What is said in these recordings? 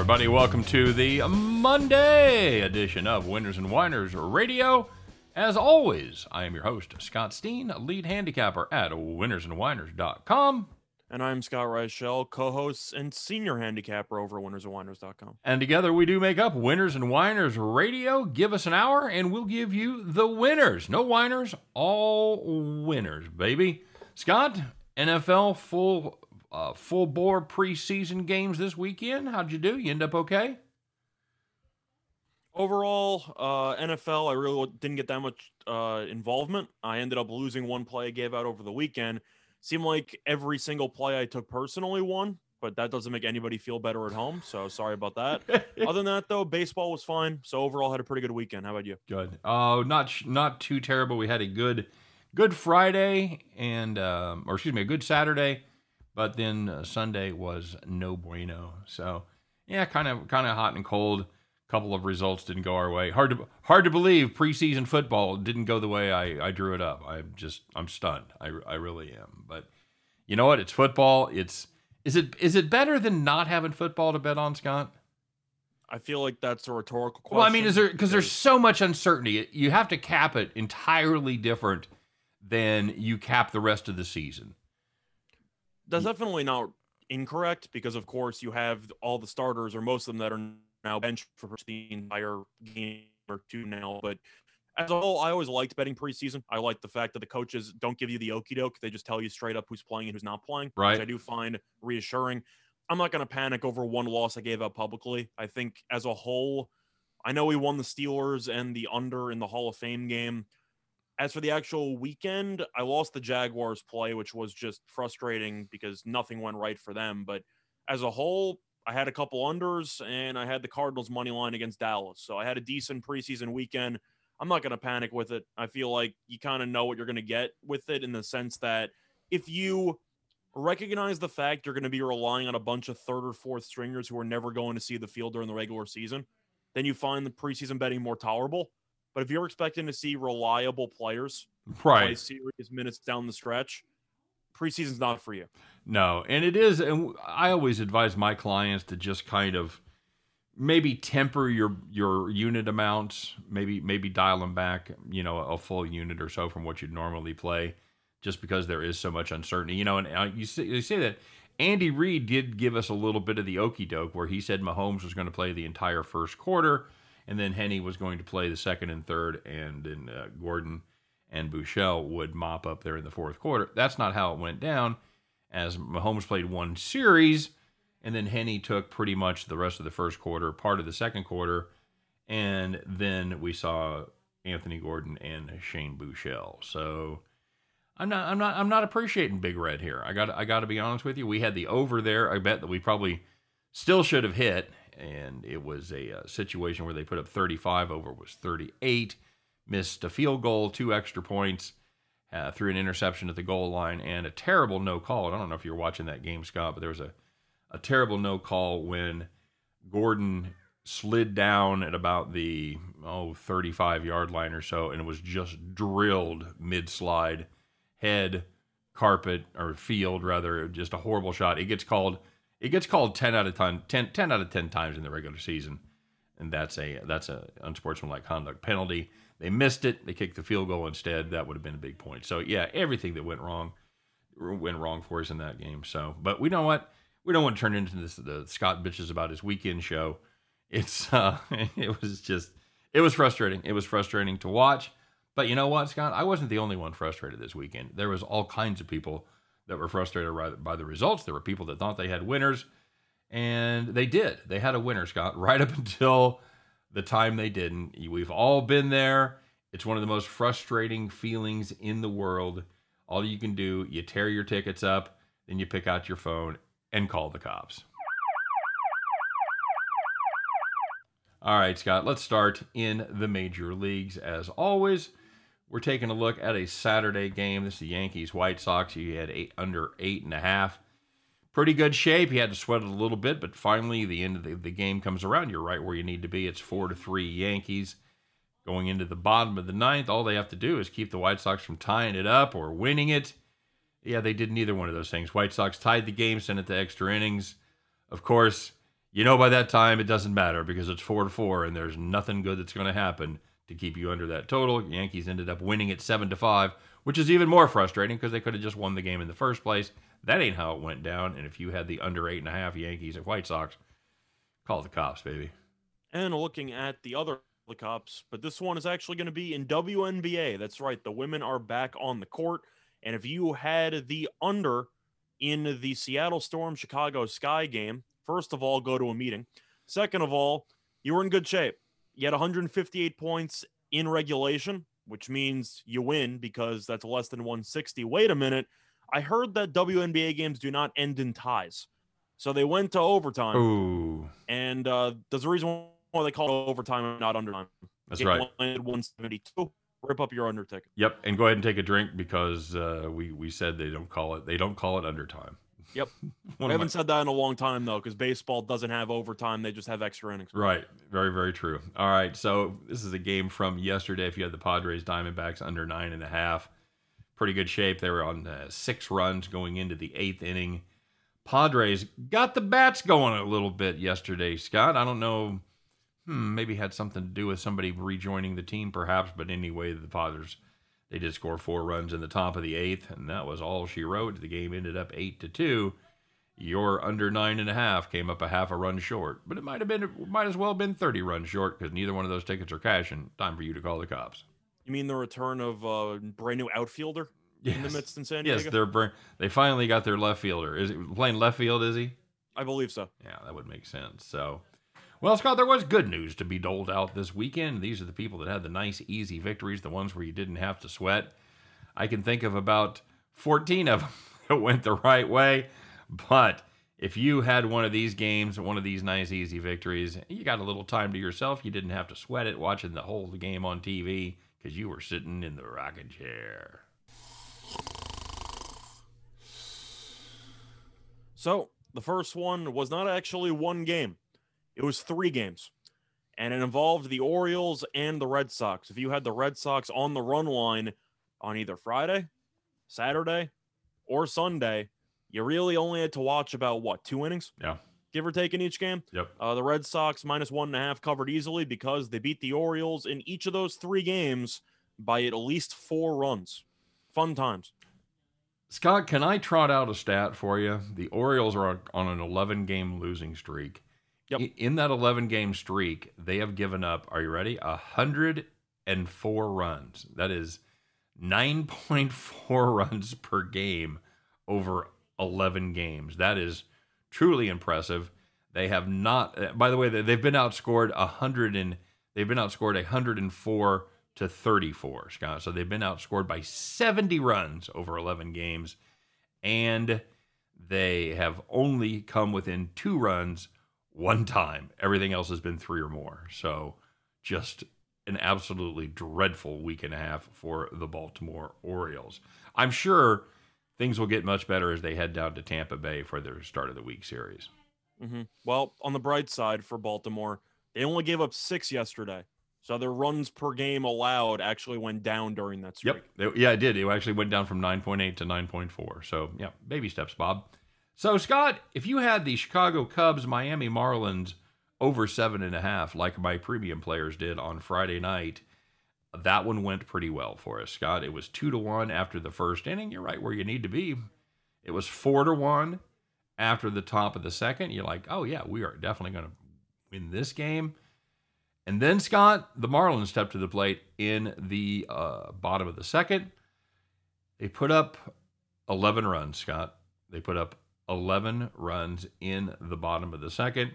everybody. Welcome to the Monday edition of Winners and Whiners Radio. As always, I am your host, Scott Steen, lead handicapper at winnersandwiners.com. And I'm Scott Reichel, co host and senior handicapper over at winnersandwiners.com. And together we do make up Winners and Whiners Radio. Give us an hour and we'll give you the winners. No whiners, all winners, baby. Scott, NFL full uh, full bore preseason games this weekend. How'd you do? You end up okay? Overall, uh, NFL, I really didn't get that much uh, involvement. I ended up losing one play I gave out over the weekend. Seemed like every single play I took personally won, but that doesn't make anybody feel better at home. So sorry about that. Other than that, though, baseball was fine. So overall, had a pretty good weekend. How about you? Good. Oh, not not too terrible. We had a good good Friday and um, or excuse me, a good Saturday but then uh, Sunday was no bueno. So yeah, kind of kind of hot and cold. A couple of results didn't go our way. Hard to hard to believe preseason football didn't go the way I, I drew it up. I'm just I'm stunned. I, I really am. But you know what? It's football. It's is it is it better than not having football to bet on, Scott? I feel like that's a rhetorical question. Well, I mean, is there because there's so much uncertainty. You have to cap it entirely different than you cap the rest of the season that's mm. definitely not incorrect because of course you have all the starters or most of them that are now benched for the entire game or two now. But as a whole, I always liked betting preseason. I like the fact that the coaches don't give you the okey doke; they just tell you straight up who's playing and who's not playing, right. which I do find reassuring. I'm not going to panic over one loss I gave out publicly. I think as a whole, I know we won the Steelers and the under in the Hall of Fame game. As for the actual weekend, I lost the Jaguars play, which was just frustrating because nothing went right for them. But as a whole, I had a couple unders and I had the Cardinals money line against Dallas. So I had a decent preseason weekend. I'm not going to panic with it. I feel like you kind of know what you're going to get with it in the sense that if you recognize the fact you're going to be relying on a bunch of third or fourth stringers who are never going to see the field during the regular season, then you find the preseason betting more tolerable. But if you're expecting to see reliable players right. play serious minutes down the stretch, preseason's not for you. No, and it is, and I always advise my clients to just kind of maybe temper your your unit amounts, maybe maybe dial them back, you know, a full unit or so from what you'd normally play, just because there is so much uncertainty, you know. And uh, you say, you say that Andy Reid did give us a little bit of the okey doke where he said Mahomes was going to play the entire first quarter and then Henne was going to play the second and third, and then uh, Gordon and Buechele would mop up there in the fourth quarter. That's not how it went down, as Mahomes played one series, and then Henne took pretty much the rest of the first quarter, part of the second quarter, and then we saw Anthony Gordon and Shane Buechele. So. I'm not I'm not I'm not appreciating Big Red here. I got I got to be honest with you. We had the over there. I bet that we probably still should have hit and it was a, a, uh, situation where they put up 35 over was 38 missed a field goal two extra points uh, threw an interception at the goal line and a terrible no call. I don't know if you're watching that game scott but there was a, a terrible no call when gordon slid down at about the oh 35 yard line or so and it was just drilled mid slide head carpet or field rather just a horrible shot. It gets called it gets called 10 out of 10, 10, 10 out of 10 times in the regular season. And that's a that's a unsportsmanlike conduct penalty. They missed it. They kicked the field goal instead. That would have been a big point. So yeah, everything that went wrong went wrong for us in that game. So, but we know what we don't want to turn into this the Scott bitches about his weekend show. It's uh, it was just it was frustrating. It was frustrating to watch. But you know what, Scott? I wasn't the only one frustrated this weekend. There was all kinds of people that were frustrated by the results. There were people that thought they had winners, and they did. They had a winner, Scott, right up until the time they didn't. We've all been there. It's one of the most frustrating feelings in the world. All you can do, you tear your tickets up, then you pick out your phone and call the cops. All right, Scott, let's start in the major leagues as always. We're taking a look at a Saturday game. This is the Yankees White Sox. You had eight under eight and a half. Pretty good shape. He had to sweat it a little bit, but finally the end of the, the game comes around. You're right where you need to be. It's four to three Yankees. Going into the bottom of the ninth, all they have to do is keep the White Sox from tying it up or winning it. Yeah, they did neither one of those things. White Sox tied the game, sent it to extra innings. Of course, you know by that time it doesn't matter because it's four to four and there's nothing good that's going to happen to keep you under that total. Yankees ended up winning it seven to five, which is even more frustrating because they could have just won the game in the first place. That ain't how it went down. And if you had the under eight and a half Yankees and White Sox, call the cops, baby. And looking at the other the cops, but this one is actually going to be in WNBA. That's right. The women are back on the court. And if you had the under in the Seattle Storm Chicago Sky game, first of all, go to a meeting. Second of all, you were in good shape. You had 158 points in regulation, which means you win because that's less than 160. Wait a minute. I heard that WNBA games do not end in ties. So they went to overtime. Ooh. And uh, there's a reason why they call it overtime and not undertime. That's right. 172. Rip up your under ticket. Yep, and go ahead and take a drink because uh, we we said they don't call it they don't call it undertime. Yep. I haven't said that in a long time though, because baseball doesn't have overtime; they just have extra innings. Right. Very very true. All right. So this is a game from yesterday. If you had the Padres Diamondbacks under nine and a half, pretty good shape. They were on uh, six runs going into the eighth inning. Padres got the bats going a little bit yesterday, Scott. I don't know hmm, maybe had something to do with somebody rejoining the team, perhaps. But anyway, the Padres they did score four runs in the top of the eighth, and that was all she wrote. The game ended up eight to two. Your under nine and a half came up a half a run short, but it might have been, might as well have been thirty runs short because neither one of those tickets are cashing. Time for you to call the cops. You mean the return of a brand new outfielder yes. in the midst in San Diego? Yes, they're they finally got their left fielder. Is he playing left field? Is he? I believe so. Yeah, that would make sense. So well, Scott, there was good news to be doled out this weekend. These are the people that had the nice, easy victories, the ones where you didn't have to sweat. I can think of about 14 of them that went the right way. But if you had one of these games, one of these nice, easy victories, you got a little time to yourself. You didn't have to sweat it watching the whole game on TV because you were sitting in the rocking chair. So, the first one was not actually one game. It was three games, and it involved the Orioles and the Red Sox. If you had the Red Sox on the run line on either Friday, Saturday, or Sunday, you really only had to watch about what two innings? Yeah, give or take in each game. Yep. Uh, the Red Sox minus one and a half covered easily because they beat the Orioles in each of those three games by at least four runs. Fun times. Scott, can I trot out a stat for you? The Orioles are on an 11 game losing streak. Yep. In that 11 game streak, they have given up, are you ready? 104 runs. That is 9.4 runs per game over 11 games. That is truly impressive. They have not, by the way, they've been outscored 100 and they've been outscored 104 to 34, Scott. So they've been outscored by 70 runs over 11 games. And they have only come within two runs one time. Everything else has been three or more. So just an absolutely dreadful week and a half for the Baltimore Orioles. I'm sure things will get much better as they head down to Tampa Bay for their start of the week series. Mm-hmm. Well, on the bright side for Baltimore, they only gave up six yesterday. So their runs per game allowed actually went down during that streak. Yep. Yeah, it did. It actually went down from 9.8 to 9.4. So, yeah, baby steps, Bob. So, Scott, if you had the Chicago Cubs, Miami Marlins over seven and a half, like my premium players did on Friday night, that one went pretty well for us, Scott. It was two to one after the first inning. You're right where you need to be. It was four to one after the top of the second. You're like, oh, yeah, we are definitely going to win this game. And then, Scott, the Marlins stepped to the plate in the uh, bottom of the second. They put up 11 runs, Scott. They put up 11 runs in the bottom of the second.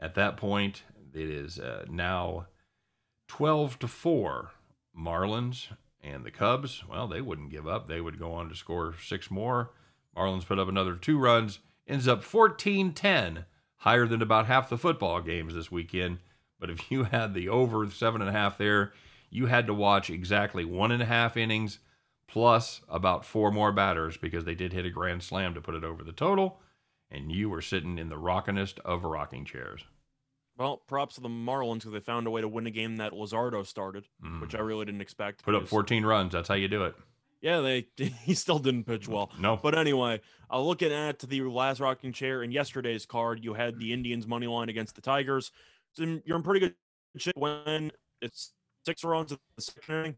At that point, it is uh, now 12 to 4. Marlins and the Cubs, well, they wouldn't give up. They would go on to score six more. Marlins put up another two runs, ends up 14 10, higher than about half the football games this weekend. But if you had the over seven and a half there, you had to watch exactly one and a half innings plus about four more batters because they did hit a grand slam to put it over the total, and you were sitting in the rockinest of rocking chairs. Well, props to the Marlins because they found a way to win a game that Luzardo started, mm. which I really didn't expect. Put up 14 runs. That's how you do it. Yeah, they he still didn't pitch well. No, But anyway, uh, looking at the last rocking chair in yesterday's card, you had the Indians money line against the Tigers. So you're in pretty good shape when it's six runs in the second inning,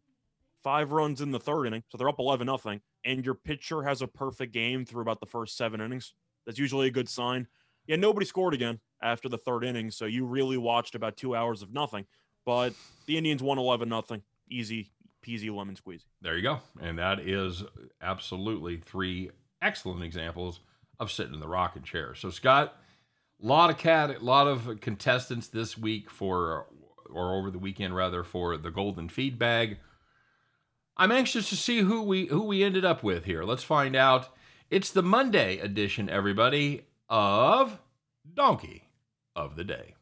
five runs in the third inning, so they're up eleven nothing, and your pitcher has a perfect game through about the first seven innings. That's usually a good sign. Yeah, nobody scored again after the third inning, so you really watched about two hours of nothing. But the Indians won eleven nothing, easy peasy lemon squeezy. there you go. And that is absolutely three excellent examples of sitting in the rocking chair. So Scott, a lot of cat, a lot of contestants this week for, or over the weekend rather, for the golden feed bag. I'm anxious to see who we who we ended up with here. Let's find out. It's the Monday edition, everybody, of Donkey of the Day.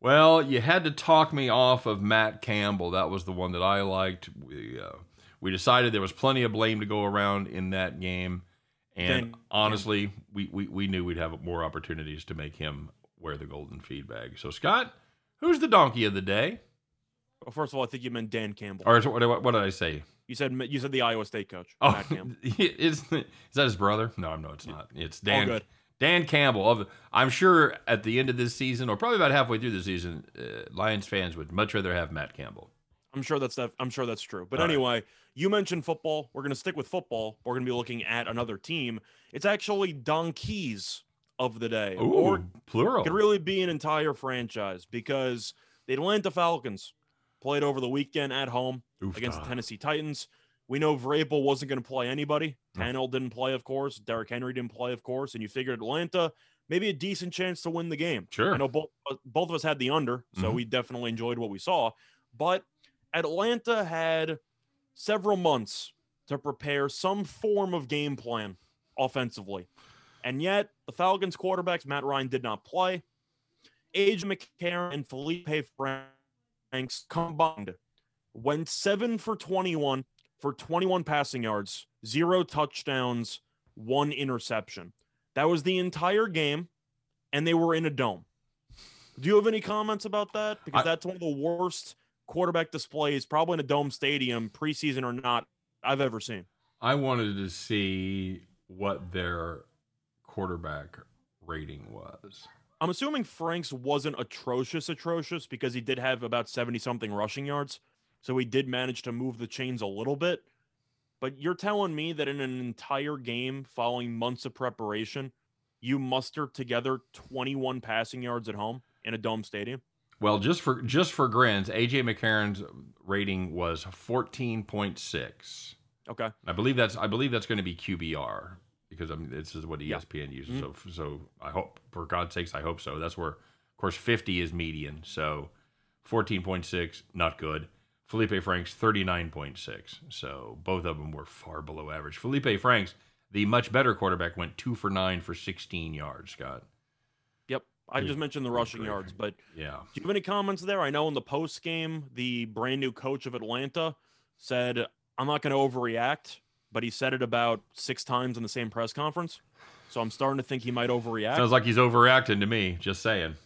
Well, you had to talk me off of Matt Campbell. That was the one that I liked. We uh, we decided there was plenty of blame to go around in that game, and Then- honestly, we, we we knew we'd have more opportunities to make him wear the golden feed bag. So, Scott, who's the donkey of the day? Well, first of all, I think you meant Dan Campbell. Or what, what, did I say? You said you said the Iowa State coach, Oh, Matt Campbell. is, is that his brother? No, no, it's not. It's Dan. good. Dan Campbell. Of, I'm sure at the end of this season, or probably about halfway through the season, uh, Lions fans would much rather have Matt Campbell. I'm sure that's I'm sure that's true. But All right. You mentioned football. We're going to stick with football. We're going to be looking at another team. It's actually donkeys of the day, Ooh, or plural. could really be an entire franchise because the Atlanta Falcons played over the weekend at home Oof, against the. Tennessee Titans. We know Vrabel wasn't going to play anybody. Tannehill didn't play, of course. Derrick Henry didn't play, of course. And you figured Atlanta maybe a decent chance to win the game. Sure. I know both both of us had the under, so Mhm. we definitely enjoyed what we saw. But Atlanta had several months to prepare some form of game plan offensively. And yet, the Falcons quarterbacks, Matt Ryan, did not play. AJ McCarron and Felipe Franks combined went seven for 21 for 21 passing yards, zero touchdowns, one interception. That was the entire game, and they were in a dome. Do you have any comments about that? Because I- that's one of the worst quarterback displays, probably in a dome stadium, preseason or not, I've ever seen. I wanted to see what their quarterback rating was. I'm assuming Franks wasn't atrocious, atrocious because he did have about 70 something rushing yards. So he did manage to move the chains a little bit. But you're telling me that in an entire game following months of preparation, you muster together 21 passing yards at home in a dome stadium? Well, just for just for grins, AJ McCarron's rating was 14.6. Okay. I believe that's I believe that's going to be QBR because I mean this is what Yeah. ESPN uses. Mhm. So so I hope for God's sakes I hope so. That's where of course 50 is median. So 14.6 not good. Felipe Franks 39.6. So both of them were far below average. Felipe Franks, the much better quarterback, went 2 for 9 for 16 yards, Scott. I just mentioned the rushing yards, but Yeah. Do you have any comments there? I know in the post game, the brand new coach of Atlanta said, I'm not going to overreact, but he said it about six times in the same press conference. So I'm starting to think he might overreact. Sounds like he's overreacting to me, just saying.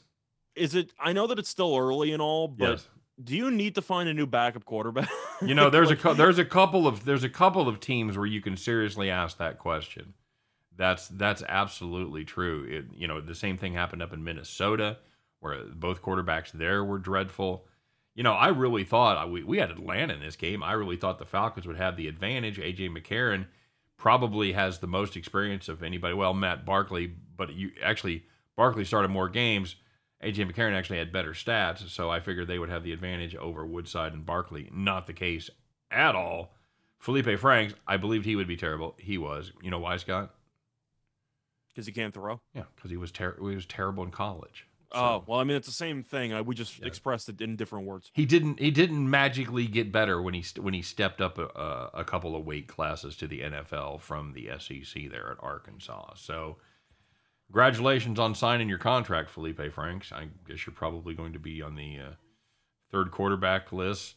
Is it, I know that it's still early and all, but Yes. do you need to find a new backup quarterback? You know, there's a Like, there's a couple of there's a couple of teams where you can seriously ask that question. That's that's absolutely true. It, you know, the same thing happened up in Minnesota, where both quarterbacks there were dreadful. You know, I really thought we we had Atlanta in this game. I really thought the Falcons would have the advantage. AJ McCarron probably has the most experience of anybody. Well, Matt Barkley, but you actually Barkley started more games. AJ McCarron actually had better stats, so I figured they would have the advantage over Woodside and Barkley. Not the case at all. Felipe Franks, I believed he would be terrible. He was. You know why, Scott? Because he can't throw. Yeah, because he was ter- he was terrible in college. So- Oh, well, I mean, it's the same thing. I, we just Yeah. expressed it in different words. he didn't he didn't magically get better when he st- when he stepped up a, a, a couple of weight classes to the NFL from the SEC there at Arkansas. So, congratulations on signing your contract, Felipe Franks. I guess you're probably going to be on the uh, third quarterback list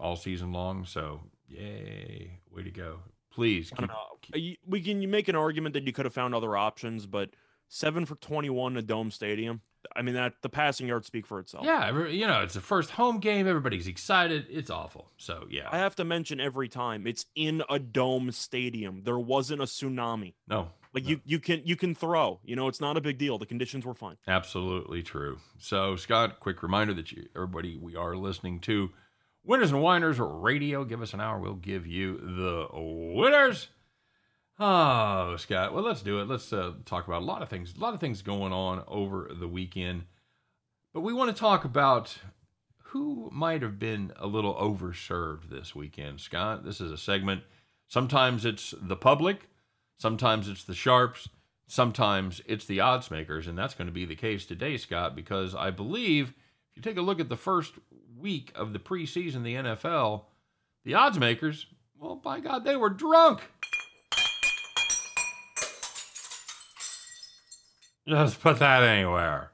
all season long. So, yay, way to go! Please I keep, don't know. We can you make an argument that you could have found other options, but seven for 21 in a dome stadium. I mean, that the passing yards speak for itself. Yeah, you know, it's the first home game. Everybody's excited. It's awful. So yeah, I have to mention every time it's in a dome stadium. There wasn't a tsunami. no, Like No. you, you can you can throw. You know, it's not a big deal. The conditions were fine. Absolutely true. So, Scott, quick reminder that you, everybody, we are listening to Winners and Whiners Radio. Give us an hour. We'll give you the winners. Oh, Scott. Well, let's do it. Let's uh, talk about a lot of things. A lot of things going on over the weekend. But we want to talk about who might have been a little overserved this weekend, Scott. This is a segment. Sometimes it's the public, sometimes it's the sharps, sometimes it's the odds makers, and that's going to be the case today, Scott, because I believe if you take a look at the first week of the preseason, the NFL, the odds makers, well, by God, they were drunk. Just put that anywhere.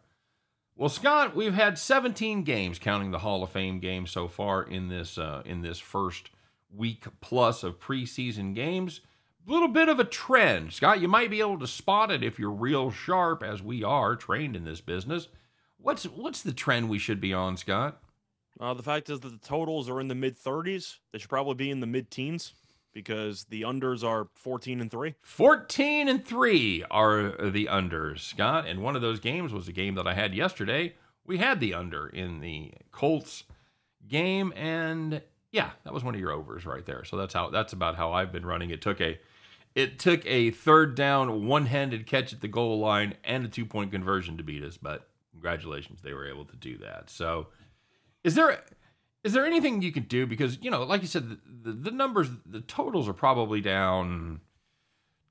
Well, Scott, we've had 17 games, counting the Hall of Fame game so far in this uh, in this first week plus of preseason games. A little bit of a trend, Scott. You might be able to spot it if you're real sharp, as we are trained in this business. What's what's the trend we should be on, Scott? Uh, the fact is that the totals are in the mid 30s. They should probably be in the mid teens because the unders are 14 and three. 14 and 3 are the unders, Scott. And one of those games was a game that I had yesterday. We had the under in the Colts game and yeah, that was one of your overs right there. So that's how that's about how I've been running. It took a it took a third down one-handed catch at the goal line and a two-point conversion to beat us, but congratulations they were able to do that. So is there is there anything you can do because you know like you said the, the, the numbers the totals are probably down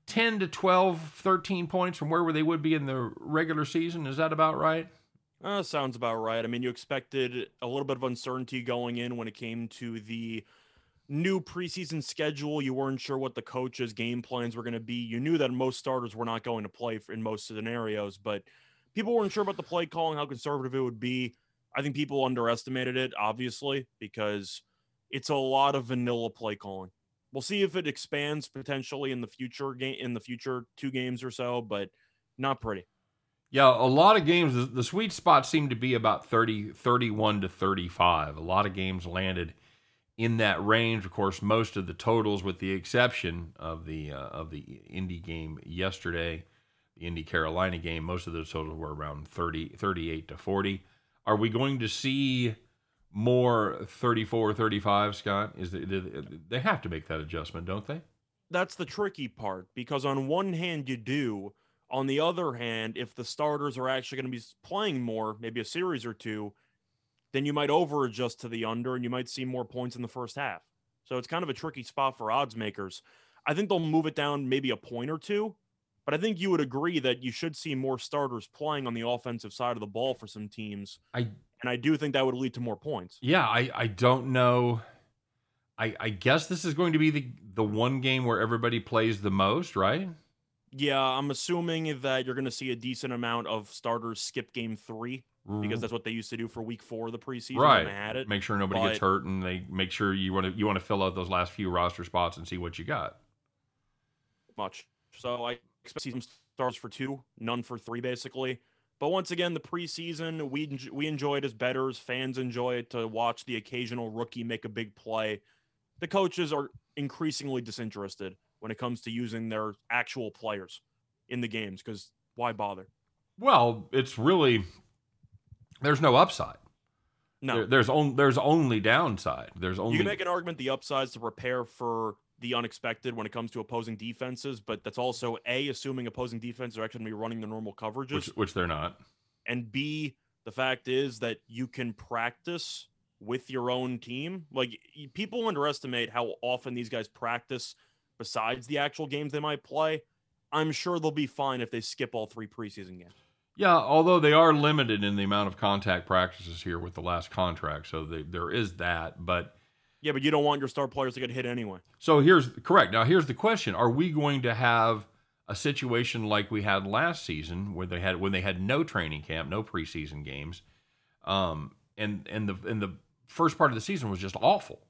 10 to 12 13 points from where they would be in the regular season is that about right Uh, sounds about right. I mean, you expected a little bit of uncertainty going in when it came to the new preseason schedule. You weren't sure what the coaches' game plans were going to be. You knew that most starters were not going to play in most scenarios, but people weren't sure about the play calling, how conservative it would be. I think people underestimated it, obviously, because it's a lot of vanilla play calling. We'll see if it expands potentially in the future game in the future two games or so, but not pretty. yeah a lot of games the, sweet spot seemed to be about 30 31 to 35 a lot of games landed in that range of course most of the totals with the exception of the uh, of the indy game yesterday the indy carolina game most of those totals were around 30 38 to 40 are we going to see more 34 35 scott? Is it, they have to make that adjustment don't they? That's the tricky part because on one hand you do. On the other hand if the starters are actually going to be playing more maybe a series or two then you might over adjust to the under and you might see more points in the first half. So it's kind of a tricky spot for odds makers. I think they'll move it down maybe a point or two but i think you would agree that you should see more starters playing on the offensive side of the ball for some teams i and i do think that would lead to more points Yeah, I, I don't know. I I guess this is going to be the the one game where everybody plays the most, right? yeah i'm assuming that you're going to see a decent amount of starters skip game three because mm-hmm. that's what they used to do for week four of the preseason right. had it. Make sure nobody gets hurt, and they make sure you want to you want to fill out those last few roster spots and see what you got. Much. So I expect some stars for two, none for three, basically. But once again, the preseason we we enjoy it as betters. Fans enjoy it to watch the occasional rookie make a big play. The coaches are increasingly disinterested when it comes to using their actual players in the games because why bother? Well, it's really there's no upside. No, There- there's only there's only downside. There's only you can make an argument the upsides to prepare for the unexpected when it comes to opposing defenses, but that's also a assuming opposing defenses are actually going to be running the normal coverages, which which they're not. and b the fact is that you can practice with your own team. Like people underestimate how often these guys practice besides the actual games they might play. I'm sure they'll be fine if they skip all three preseason games. Yeah, although they are limited in the amount of contact practices here with the last contract, so they, there is that. But Yeah, but you don't want your star players to get hit anyway. So here's correct. Now here's the question: Are we going to have a situation like we had last season, where they had when they had no training camp, no preseason games, um, and and the and the first part of the season was just awful.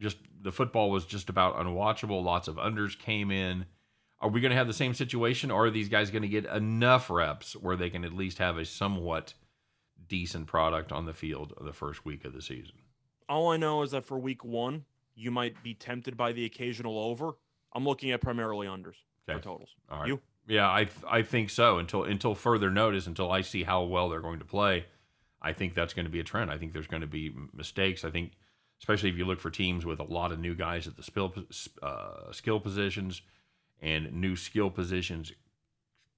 Just the football was just about unwatchable. Lots of unders came in. Are we going to have the same situation, or are these guys going to get enough reps where they can at least have a somewhat decent product on the field the first week of the season? All I know is that for week one, you might be tempted by the occasional over. I'm looking at primarily unders Okay. for totals. All right. You? Yeah, I I think so. Until until further notice, until I see how well they're going to play, I think that's going to be a trend. I think there's going to be mistakes. I think, especially if you look for teams with a lot of new guys at the skill uh, skill positions and new skill positions,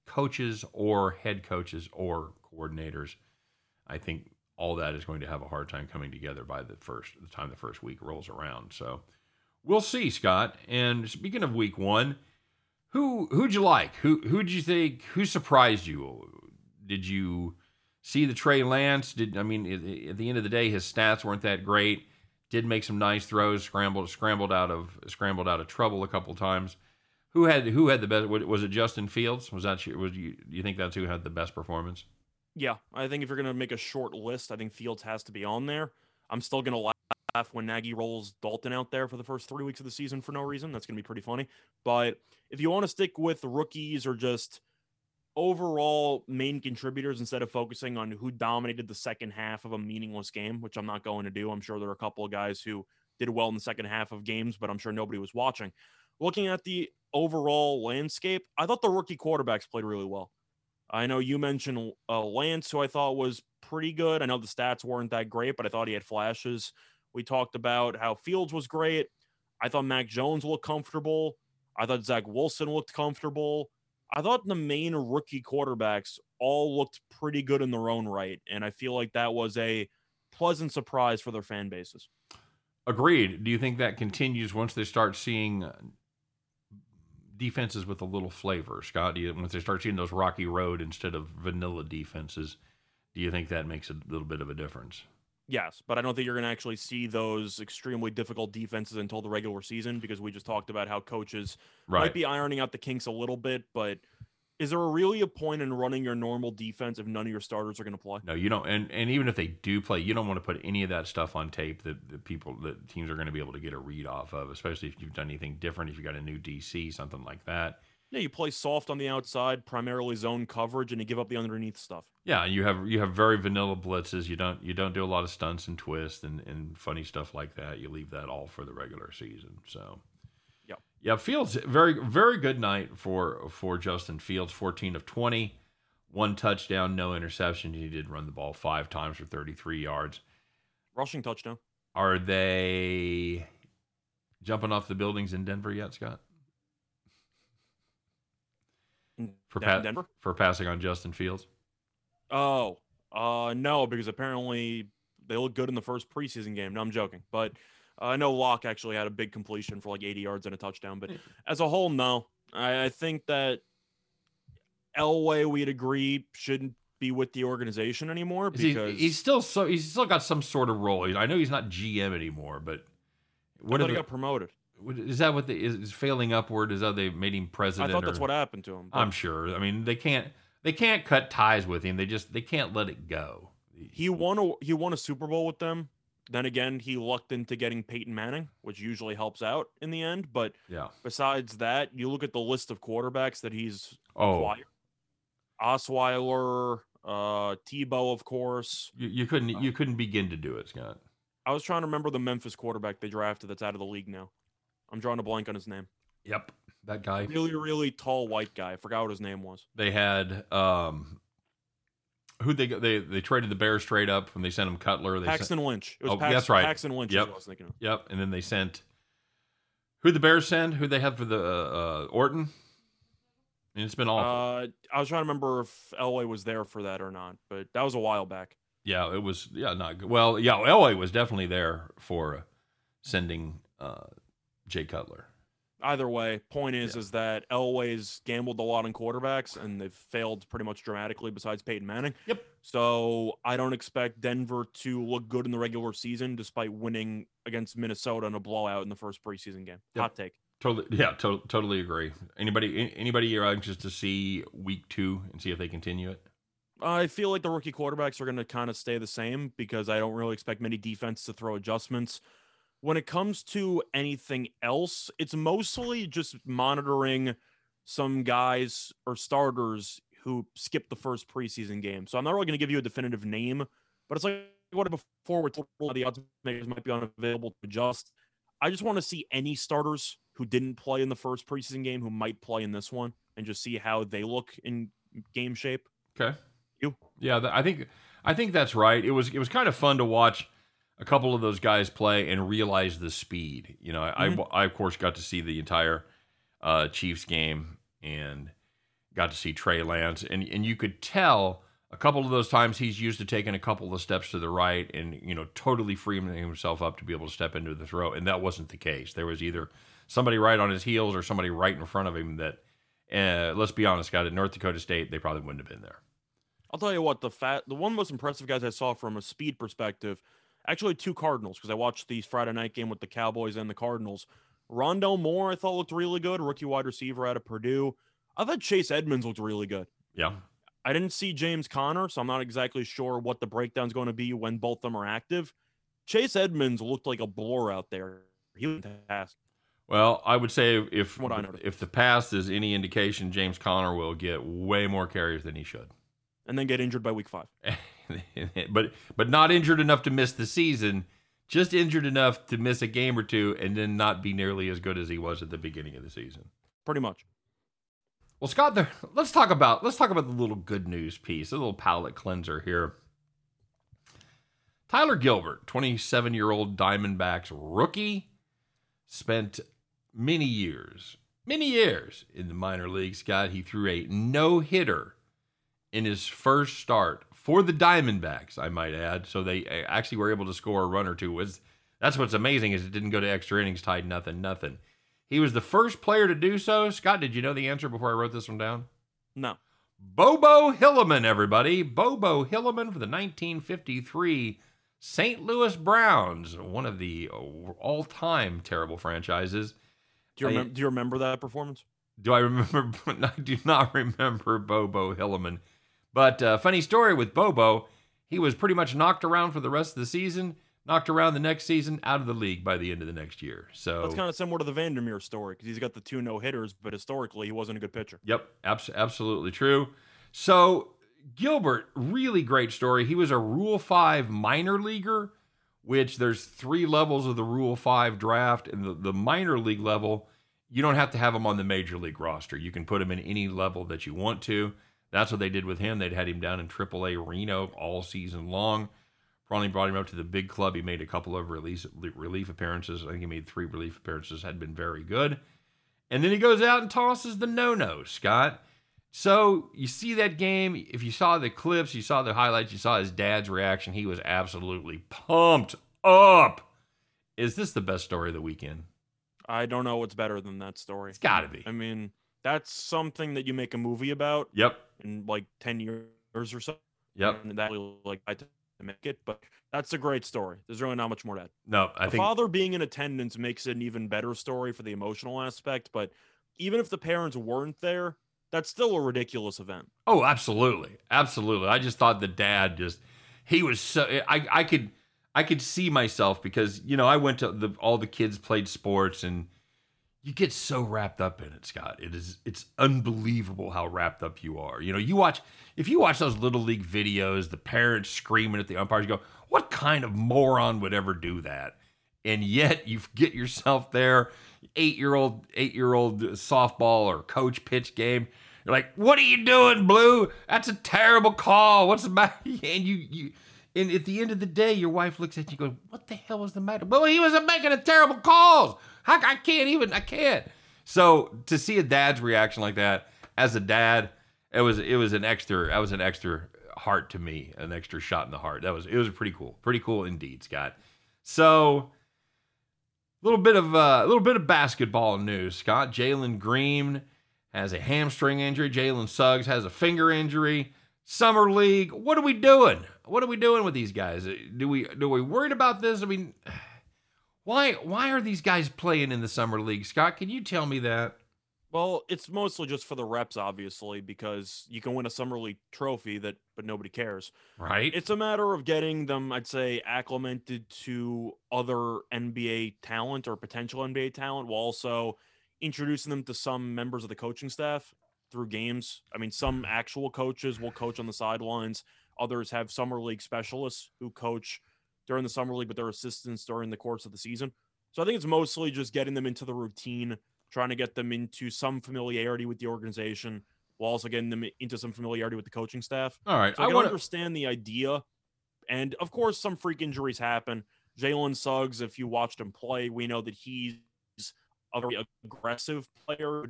coaches or head coaches or coordinators. I think all that is going to have a hard time coming together by the first the time the first week rolls around. So we'll see, Scott. And speaking of week one. Who who'd you like? Who who'd you think? Who surprised you? Did you see the Trey Lance? Did I mean at, the end of the day, his stats weren't that great. Did make some nice throws, scrambled scrambled out of scrambled out of trouble a couple times. Who had who had the best? Was it Justin Fields? Was that was you? You think that's who had the best performance? Yeah, I think if you're gonna make a short list, I think Fields has to be on there. I'm still gonna laugh when Nagy rolls Dalton out there for the first three weeks of the season for no reason. That's gonna be pretty funny. But if you want to stick with rookies or just overall main contributors instead of focusing on who dominated the second half of a meaningless game, which I'm not going to do. I'm sure there are a couple of guys who did well in the second half of games, but I'm sure nobody was watching. Looking at the overall landscape, I thought the rookie quarterbacks played really well. I know you mentioned uh, Lance, who I thought was pretty good. I know the stats weren't that great, but I thought he had flashes. We talked about how Fields was great. I thought Mac Jones looked comfortable. I thought Zach Wilson looked comfortable. I thought the main rookie quarterbacks all looked pretty good in their own right. And I feel like that was a pleasant surprise for their fan bases. Agreed. Do you think that continues once they start seeing defenses with a little flavor, Scott? Do you, once they start seeing those rocky road instead of vanilla defenses, do you think that makes a little bit of a difference? Yes, but I don't think you're going to actually see those extremely difficult defenses until the regular season because we just talked about how coaches Right. might be ironing out the kinks a little bit. But is there really a point in running your normal defense if none of your starters are going to play? No, you don't. And and even if they do play, you don't want to put any of that stuff on tape that, that people that teams are going to be able to get a read off of, especially if you've done anything different, if you got a new DC, something like that. Yeah, you play soft on the outside, primarily zone coverage, and you give up the underneath stuff. Yeah, and you have you have very vanilla blitzes. You don't you don't do a lot of stunts and twists and, and funny stuff like that. You leave that all for the regular season. So. Yeah, Fields very very good night for for Justin Fields, 14 of 20, one touchdown, no interception. He did run the ball 5 times for 33 yards. Rushing touchdown. Are they jumping off the buildings in Denver yet, Scott? For pa- Denver? for passing on Justin Fields? Oh, uh, no, because apparently they look good in the first preseason game. No, I'm joking, but uh, I know Lock actually had a big completion for like 80 yards and a touchdown. But as a whole, no, I, I think that Elway, we'd agree, shouldn't be with the organization anymore Is he- because he's still so he's still got some sort of role. I know he's not GM anymore, but what are he got promoted. Is that? What the, is, is failing upward? Is that they made him president? I thought that's or- what happened to him. I'm sure. I mean, they can't they can't cut ties with him. They just they can't let it go. he won a he won a Super Bowl with them. Then again, he lucked into getting Peyton Manning, which usually helps out in the end. But yeah. besides that, you look at the list of quarterbacks that he's Oh, acquired. Osweiler, uh, Tebow, of course. you, you couldn't you couldn't begin to do it, Scott. I was trying to remember the Memphis quarterback they drafted that's out of the league now. I'm drawing a blank on his name. Yep, that guy. Really, really tall white guy. I forgot what his name was. They had um, who they they they traded the Bears straight up when they sent him Cutler. They sent, Paxton Lynch. It was Oh, Pax- that's right. Paxton Lynch. Yep. Is what I was thinking of. Yep, and then they sent who the Bears send? Who they have for the uh, uh, Orton? And it's been awful. Uh, I was trying to remember if Elway was there for that or not, but that was a while back. yeah, it was. Yeah, not good. Well, yeah, Elway was definitely there for uh, sending uh, Jay Cutler. Either way, point is Yeah. is that Elway's gambled a lot on quarterbacks and they've failed pretty much dramatically besides Peyton Manning. Yep. So I don't expect Denver to look good in the regular season despite winning against Minnesota in a blowout in the first preseason game. Yep. Hot take. Totally, yeah, to- totally agree. Anybody, anybody you're anxious to see week two and see if they continue it? I feel like the rookie quarterbacks are going to kind of stay the same because I don't really expect many defense to throw adjustments. When it comes to anything else, it's mostly just monitoring some guys or starters who skipped the first preseason game. So I'm not really going to give you a definitive name, but it's like what before we're told the odds makers might be unavailable to adjust. I just want to see any starters who didn't play in the first preseason game who might play in this one and just see how they look in game shape. Okay. You? Yeah, I think I think that's right. It was it was kind of fun to watch a couple of those guys play and realize the speed. You know, I Mhm. I, I of course got to see the entire uh, Chiefs game and got to see Trey Lance, and and you could tell a couple of those times he's used to taking a couple of steps to the right and you know totally freeing himself up to be able to step into the throw, and that wasn't the case. There was either somebody right on his heels or somebody right in front of him that. Uh, let's be honest, guys. At North Dakota State, they probably wouldn't have been there. I'll tell you what, the fat the one most impressive guys I saw from a speed perspective, actually two Cardinals, because I watched the Friday night game with the Cowboys and the Cardinals. Rondale Moore, I thought looked really good, rookie wide receiver out of Purdue. I thought Chase Edmonds looked really good. Yeah. I didn't see James Conner, so I'm not exactly sure what the breakdown's going to be when both of them are active. Chase Edmonds looked like a blur out there. He was fantastic. Well, I would say if if the past is any indication, James Conner will get way more carries than he should. And then get injured by week five. but but not injured enough to miss the season, just injured enough to miss a game or two and then not be nearly as good as he was at the beginning of the season. Pretty much. Well, Scott, there, let's talk about let's talk about the little good news piece, a little palate cleanser here. Tyler Gilbert, 27 year old Diamondbacks rookie, spent many years, many years in the minor leagues. Scott, he threw a no hitter in his first start for the Diamondbacks, I might add. So they uh, actually were able to score a run or two. Was that's what's amazing is it didn't go to extra innings, tied nothing, nothing. He was the first player to do so. Scott, did you know the answer before I wrote this one down? No. Bobo Holloman, everybody. Bobo Holloman for the 1953 St. Louis Browns, one of the all time terrible franchises. Do you, remember, do you remember that performance? Do I remember? I do not remember Bobo Holloman. But uh, funny story with Bobo, he was pretty much knocked around for the rest of the season, knocked around the next season, out of the league by the end of the next year. So That's kind of similar to the Vander Meer story because he's got the two no hitters, but historically he wasn't a good pitcher. Yep, abs- absolutely true. So Gilbert, really great story. He was a Rule Five minor leaguer, which there's three levels of the Rule Five draft, and the, the minor league level, you don't have to have him on the major league roster. You can put him in any level that you want to. That's what they did with him. They'd had him down in AAA Reno all season long. Probably brought him up to the big club. He made a couple of release, relief appearances. I think he made three relief appearances. Had been very good. And then he goes out and tosses the no-no, Scott. So you see that game. If you saw the clips, you saw the highlights, you saw his dad's reaction. He was absolutely pumped up. Is this the best story of the weekend? I don't know what's better than that story. It's got to be. I mean, that's something that you make a movie about Yep. In like 10 years or so. Yep. And that really like I to make it, but that's a great story. There's really not much more to add. No, I the think father being in attendance makes it an even better story for the emotional aspect, but even if the parents weren't there, that's still a ridiculous event. Oh, absolutely, absolutely. I just thought the dad just he was so I I could I could see myself because you know I went to the all the kids played sports and you get so wrapped up in it, Scott. It is it's unbelievable how wrapped up you are. You know, you watch if you watch those little league videos, the parents screaming at the umpires, you go, what kind of moron would ever do that? And yet you get yourself there, eight year old eight year old softball or coach pitch game. You're like, what are you doing, Blue? That's a terrible call. What's the matter? And you you and at the end of the day, your wife looks at you goes, What the hell was the matter? Well, he wasn't making a terrible calls. I, I can't even, I can't. So to see a dad's reaction like that, as a dad, it was it was an extra that was an extra heart to me, an extra shot in the heart. That was it was pretty cool. Pretty cool indeed, Scott. So a little bit of uh, a little bit of basketball news, Scott. Jalen Green has a hamstring injury. Jalen Suggs has a finger injury. Summer league. What are we doing? What are we doing with these guys? Do we do we worried about this? I mean, why why are these guys playing in the summer league, Scott? Can you tell me that? Well, it's mostly just for the reps, obviously, because you can win a summer league trophy that, but nobody cares. Right? It's a matter of getting them, I'd say, acclimated to other NBA talent or potential NBA talent, while also introducing them to some members of the coaching staff through games. I mean, some actual coaches will coach on the sidelines. Others have summer league specialists who coach during the summer league, but their assistants during the course of the season. So I think it's mostly just getting them into the routine, trying to get them into some familiarity with the organization, while also getting them into some familiarity with the coaching staff. All right, So I, I can want to. understand the idea, and of course, some freak injuries happen. Jalen Suggs, if you watched him play, we know that he's a very aggressive player, who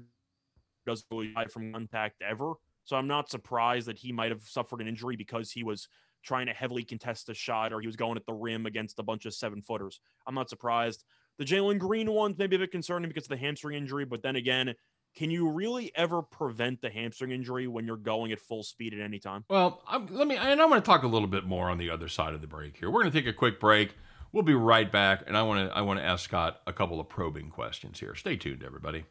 doesn't really hide from contact ever. So I'm not surprised that he might have suffered an injury because he was trying to heavily contest a shot or he was going at the rim against a bunch of seven footers. I'm not surprised. The Jalen Green one's maybe a bit concerning because of the hamstring injury, but then again, can you really ever prevent the hamstring injury when you're going at full speed at any time? Well, I'm, let me, and I'm going to talk a little bit more on the other side of the break here. We're going to take a quick break. We'll be right back, and I want to, I want to ask Scott a couple of probing questions here. Stay tuned, everybody.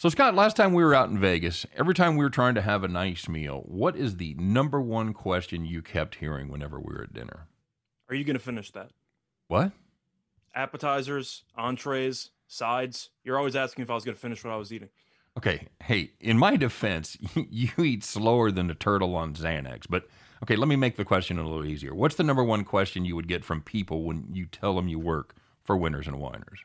So, Scott, last time we were out in Vegas, every time we were trying to have a nice meal, what is the number one question you kept hearing whenever we were at dinner? Are you going to finish that? What? Appetizers, entrees, sides. You're always asking if I was going to finish what I was eating. Okay, hey, in my defense, you eat slower than a turtle on Xanax. But okay, let me make the question a little easier. What's the number one question you would get from people when you tell them you work for Winners and Whiners?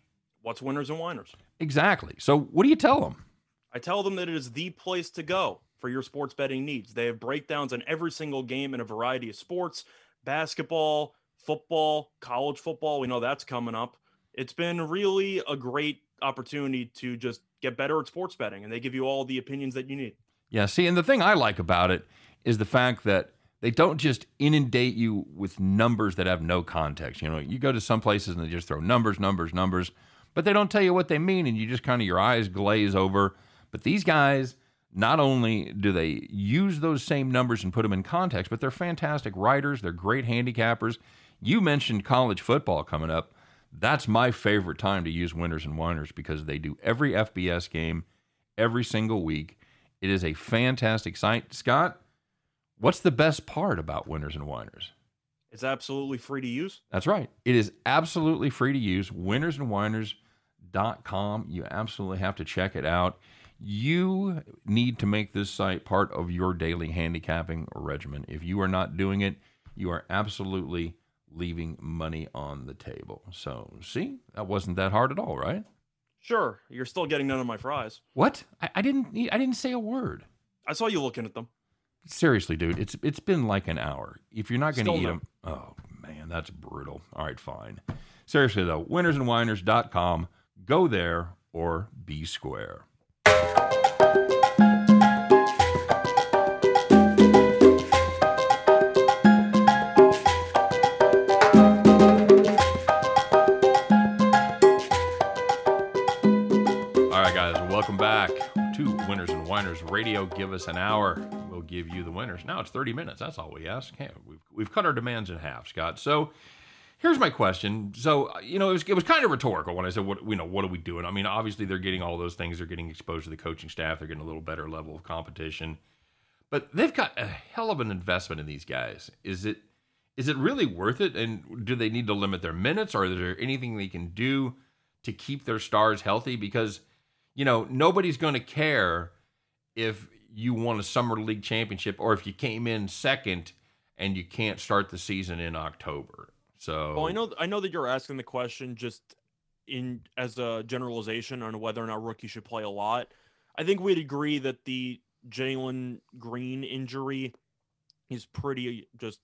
What's winners and whiners? Exactly. So, what do you tell them? I tell them that it is the place to go for your sports betting needs. They have breakdowns on every single game in a variety of sports basketball, football, college football. We know that's coming up. It's been really a great opportunity to just get better at sports betting, and they give you all the opinions that you need. Yeah, see, and the thing I like about it is the fact that they don't just inundate you with numbers that have no context. You know, you go to some places and they just throw numbers, numbers, numbers, but they don't tell you what they mean, and you just kind of your eyes glaze over. But these guys, not only do they use those same numbers and put them in context, but they're fantastic writers. They're great handicappers. You mentioned college football coming up. That's my favorite time to use winners and whiners because they do every FBS game every single week. It is a fantastic site. Scott, what's the best part about winners and whiners? It's absolutely free to use. That's right. It is absolutely free to use. Winnersandwhiners.com. You absolutely have to check it out. You need to make this site part of your daily handicapping regimen. If you are not doing it, you are absolutely leaving money on the table. So, see, that wasn't that hard at all, right? Sure, you're still getting none of my fries. What? I, I didn't. I didn't say a word. I saw you looking at them. Seriously, dude, it's it's been like an hour. If you're not going to eat no. them, oh man, that's brutal. All right, fine. Seriously though, winnersandwhiners.com. Go there or be square. All right, guys, welcome back to Winners Radio. Give us an hour. We'll give you the winners. Now it's 30 minutes. That's all we ask. Hey, we've, we've cut our demands in half, Scott. So here's my question. So, uh, you know, it was, it was kind of rhetorical when I said, what, you know, what are we doing? I mean, obviously they're getting all those things. They're getting exposed to the coaching staff. They're getting a little better level of competition. But they've got a hell of an investment in these guys. Is it is it really worth it? And do they need to limit their minutes, or is there anything they can do to keep their stars healthy? Because you know nobody's going to care if you won a summer league championship or if you came in second and you can't start the season in October. So Well, I know I know that you're asking the question just in as a generalization on whether or not rookie should play a lot. I think we'd agree that the Jalen Green injury is pretty just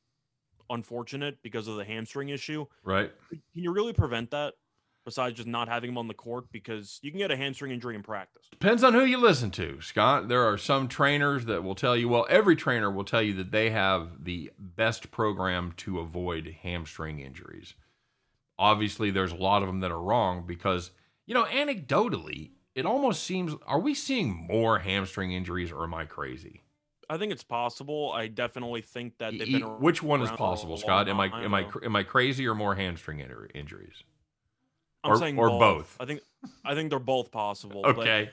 unfortunate because of the hamstring issue. right. Can you really prevent that besides just not having him on the court? Because you can get a hamstring injury in practice. Depends on who you listen to, Scott. There are some trainers that will tell you, well, every trainer will tell you that they have the best program to avoid hamstring injuries. Obviously, there's a lot of them that are wrong because, you know, anecdotally, it almost seems are we seeing more hamstring injuries or am I crazy? I think it's possible. I definitely think that they've been Which one is around for a possible, Scott? Am I am I am I crazy or more hamstring injuries? I'm or- saying or both. both? I think I think they're both possible. Okay,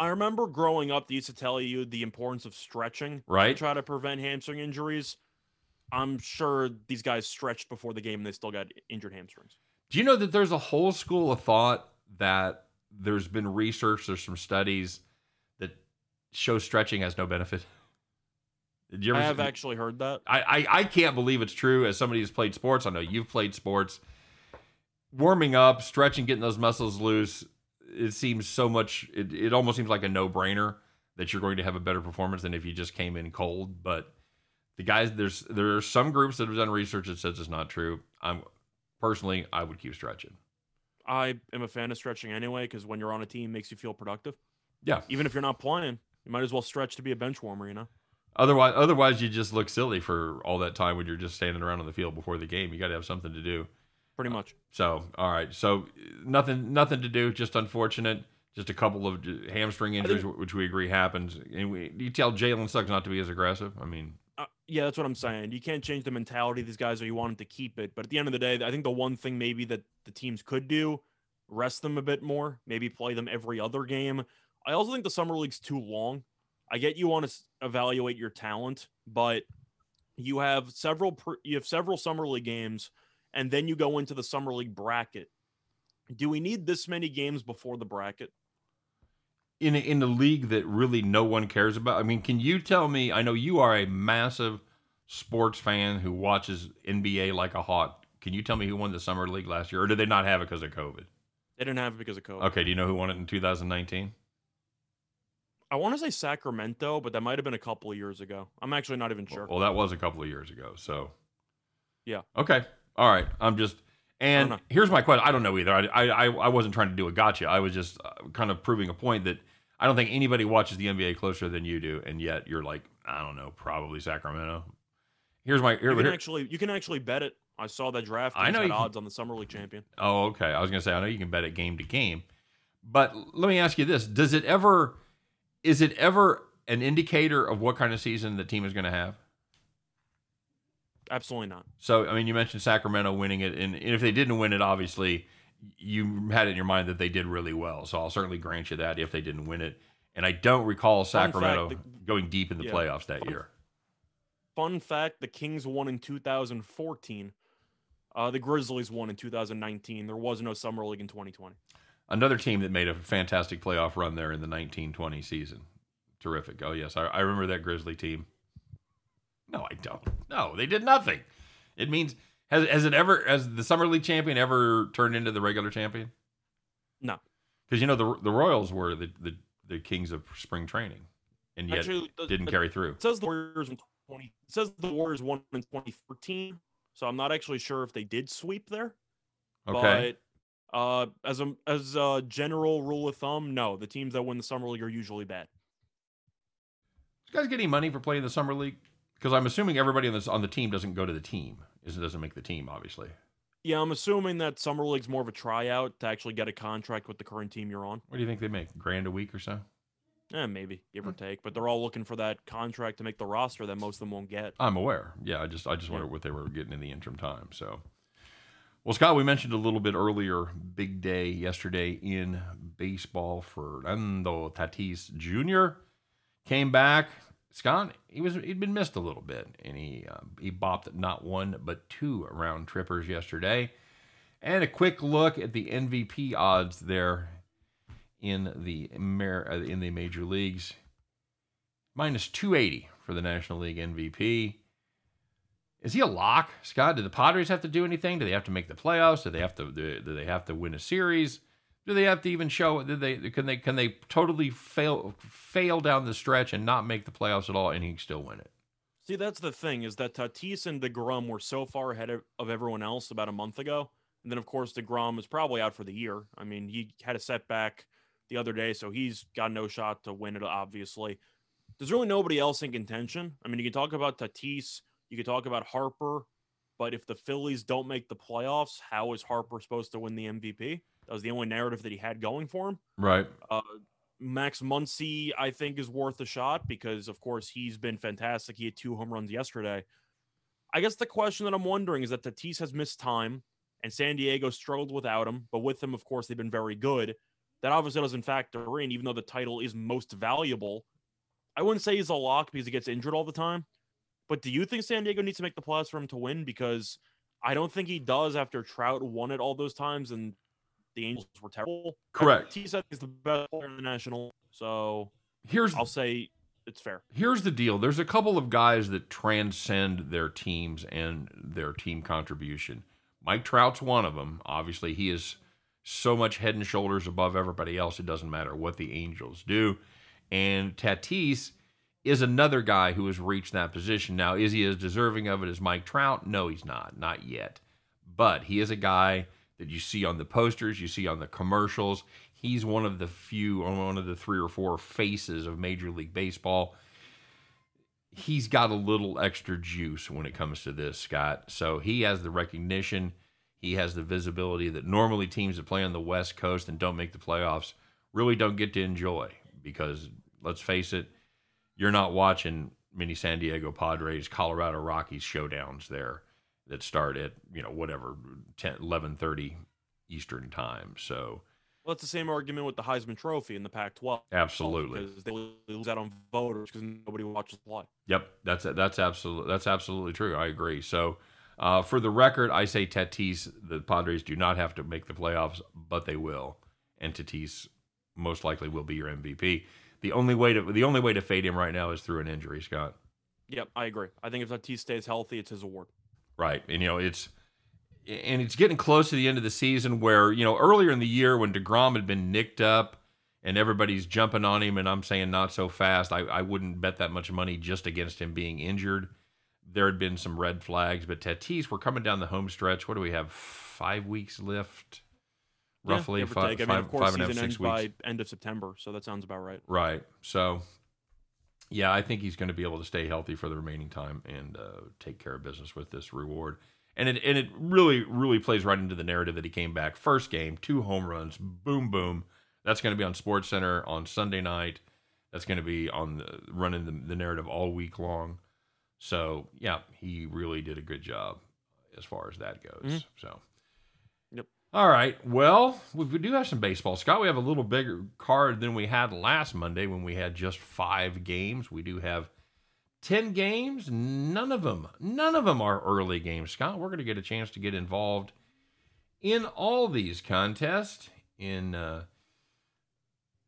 I remember growing up, they used to tell you the importance of stretching to right. try to prevent hamstring injuries. I'm sure these guys stretched before the game and they still got injured hamstrings. Do you know that there's a whole school of thought that there's been research, there's some studies that show stretching has no benefit. Did you ever I have actually heard that. I, I, I can't believe it's true. As somebody who's played sports, I know you've played sports. Warming up, stretching, getting those muscles loose, it seems so much. It, it almost seems like a no brainer that you're going to have a better performance than if you just came in cold. But the guys, there's there are some groups that have done research that says it's not true. I'm personally, I would keep stretching. I am a fan of stretching anyway because when you're on a team, makes you feel productive. Yeah. Even if you're not playing, you might as well stretch to be a bench warmer. You know. Otherwise, otherwise you just look silly for all that time when you're just standing around on the field before the game. You got to have something to do. Pretty much. So, all right. So, nothing, nothing to do. Just unfortunate. Just a couple of hamstring injuries, think, which we agree happens. And we, you tell Jalen Suggs not to be as aggressive. I mean, uh, yeah, that's what I'm saying. You can't change the mentality of these guys, or you want them to keep it. But at the end of the day, I think the one thing maybe that the teams could do, rest them a bit more, maybe play them every other game. I also think the summer league's too long. I get you want to evaluate your talent, but you have several you have several summer league games, and then you go into the summer league bracket. Do we need this many games before the bracket? In a, in a league that really no one cares about. I mean, can you tell me? I know you are a massive sports fan who watches NBA like a hawk. Can you tell me who won the summer league last year, or did they not have it because of COVID? They didn't have it because of COVID. Okay, do you know who won it in 2019? I want to say Sacramento, but that might have been a couple of years ago. I'm actually not even sure. Well, that was a couple of years ago. So, yeah. Okay. All right. I'm just. And here's my question. I don't know either. I, I I wasn't trying to do a gotcha. I was just uh, kind of proving a point that I don't think anybody watches the NBA closer than you do, and yet you're like, I don't know, probably Sacramento. Here's my. Here, you can here. actually you can actually bet it. I saw that draft. I know had odds on the summer league champion. Oh, okay. I was gonna say I know you can bet it game to game, but let me ask you this: Does it ever? is it ever an indicator of what kind of season the team is going to have? Absolutely not. So, I mean, you mentioned Sacramento winning it, and if they didn't win it, obviously you had it in your mind that they did really well. So I'll certainly grant you that if they didn't win it. And I don't recall Sacramento fact, the, going deep in the yeah, playoffs that fun, year. Fun fact: the Kings won in 2014. Uh, the Grizzlies won in 2019. There was no summer league in 2020 another team that made a fantastic playoff run there in the 1920 season. Terrific. Oh yes, I, I remember that Grizzly team. No, I don't. No, they did nothing. It means has has it ever has the summer league champion ever turned into the regular champion? No, because you know the the Royals were the, the the kings of spring training, and yet Actually, the, didn't the, carry through. It says the Warriors in twenty. It says the Warriors won in 2014. So I'm not actually sure if they did sweep there. Okay. Uh, as a as a general rule of thumb, no, the teams that win the summer league are usually bad. You guys getting money for playing the summer league? Because I'm assuming everybody on this on the team doesn't go to the team. It doesn't make the team, obviously. Yeah, I'm assuming that summer league's more of a tryout to actually get a contract with the current team you're on. What do you think they make? Grand a week or so? Yeah, maybe give or hmm. take. But they're all looking for that contract to make the roster that most of them won't get. I'm aware. Yeah, I just I just yeah. wonder what they were getting in the interim time. So well, Scott, we mentioned a little bit earlier, big day yesterday in baseball. Fernando Tatis Jr. came back. Scott, he was he'd been missed a little bit, and he uh, he bopped not one but two round trippers yesterday. And a quick look at the MVP odds there in the uh, in the major leagues. Minus 280 for the National League MVP. Is he a lock, Scott? Do the Padres have to do anything? Do they have to make the playoffs? Do they have to do, do they have to win a series? Do they have to even show? Do they can they can they totally fail fail down the stretch and not make the playoffs at all, and he can still win it? See, that's the thing is that Tatis and Degrom were so far ahead of, of everyone else about a month ago, and then of course Degrom is probably out for the year. I mean, he had a setback the other day, so he's got no shot to win it. Obviously, there's really nobody else in contention. I mean, you can talk about Tatis you can talk about Harper, but if the Phillies don't make the playoffs, how is Harper supposed to win the MVP? That was the only narrative that he had going for him. Right. Uh, Max Muncy, I think, is worth a shot because, of course, he's been fantastic. He had two home runs yesterday. I guess the question that I'm wondering is that Tatis has missed time and San Diego struggled without him, but with him, of course, they've been very good. That obviously doesn't factor in, even though the title is most valuable. I wouldn't say he's a lock because he gets injured all the time, but do you think San Diego needs to make the playoffs for him to win? Because I don't think he does after Trout won it all those times. And the Angels were terrible. Correct. Tatis I is the best player in the National, so Here's I'll say it's fair. here's the deal. There's a couple of guys that transcend their teams and their team contribution. Mike Trout's one of them. Obviously, he is so much head and shoulders above everybody else. It doesn't matter what the Angels do. And Tatis is another guy who has reached that position. Now, is he as deserving of it as Mike Trout? No, he's not. Not yet. But he is a guy that you see on the posters, you see on the commercials. He's one of the few, one of the three or four faces of Major League Baseball. He's got a little extra juice when it comes to this, Scott. So he has the recognition, he has the visibility that normally teams that play on the West Coast and don't make the playoffs really don't get to enjoy because let's face it, you're not watching many San Diego Padres, Colorado Rockies showdowns there that start at, you know, whatever, 10, 1130 Eastern time. So Well, it's the same argument with the Heisman Trophy in the Pac-12. absolutely. because they lose out on voters because nobody watches play. Yep, that's that's absolutely that's absolutely true. I agree. So, uh, for the record, I say Tatis. The Padres do not have to make the playoffs, but they will, and Tatis most likely will be your MVP. The only way to the only way to fade him right now is through an injury, Scott. Yep, I agree. I think if Tatis stays healthy, it's his award. Right, and you know it's and it's getting close to the end of the season where you know earlier in the year when Degrom had been nicked up and everybody's jumping on him, and I'm saying not so fast. I, I wouldn't bet that much money just against him being injured. There had been some red flags, but Tatis, we're coming down the home stretch. What do we have? Five weeks left, roughly or five. I mean, five- of course, five and a half, six weeks. by end of September, so that sounds about right. Right. So, yeah, I think he's going to be able to stay healthy for the remaining time and uh, take care of business with this reward. And it and it really really plays right into the narrative that he came back first game, two home runs, boom boom. That's going to be on Sports Center on Sunday night. That's going to be on the, running the, the narrative all week long. So yeah, he really did a good job as far as that goes. Mhm. So. All right. Well, we, we do have some baseball. Scott, we have a little bigger card than we had last Monday when we had just five games. We do have 10 games. None of them, none of them are early games, Scott. We're going to get a chance to get involved in all these contests, in uh,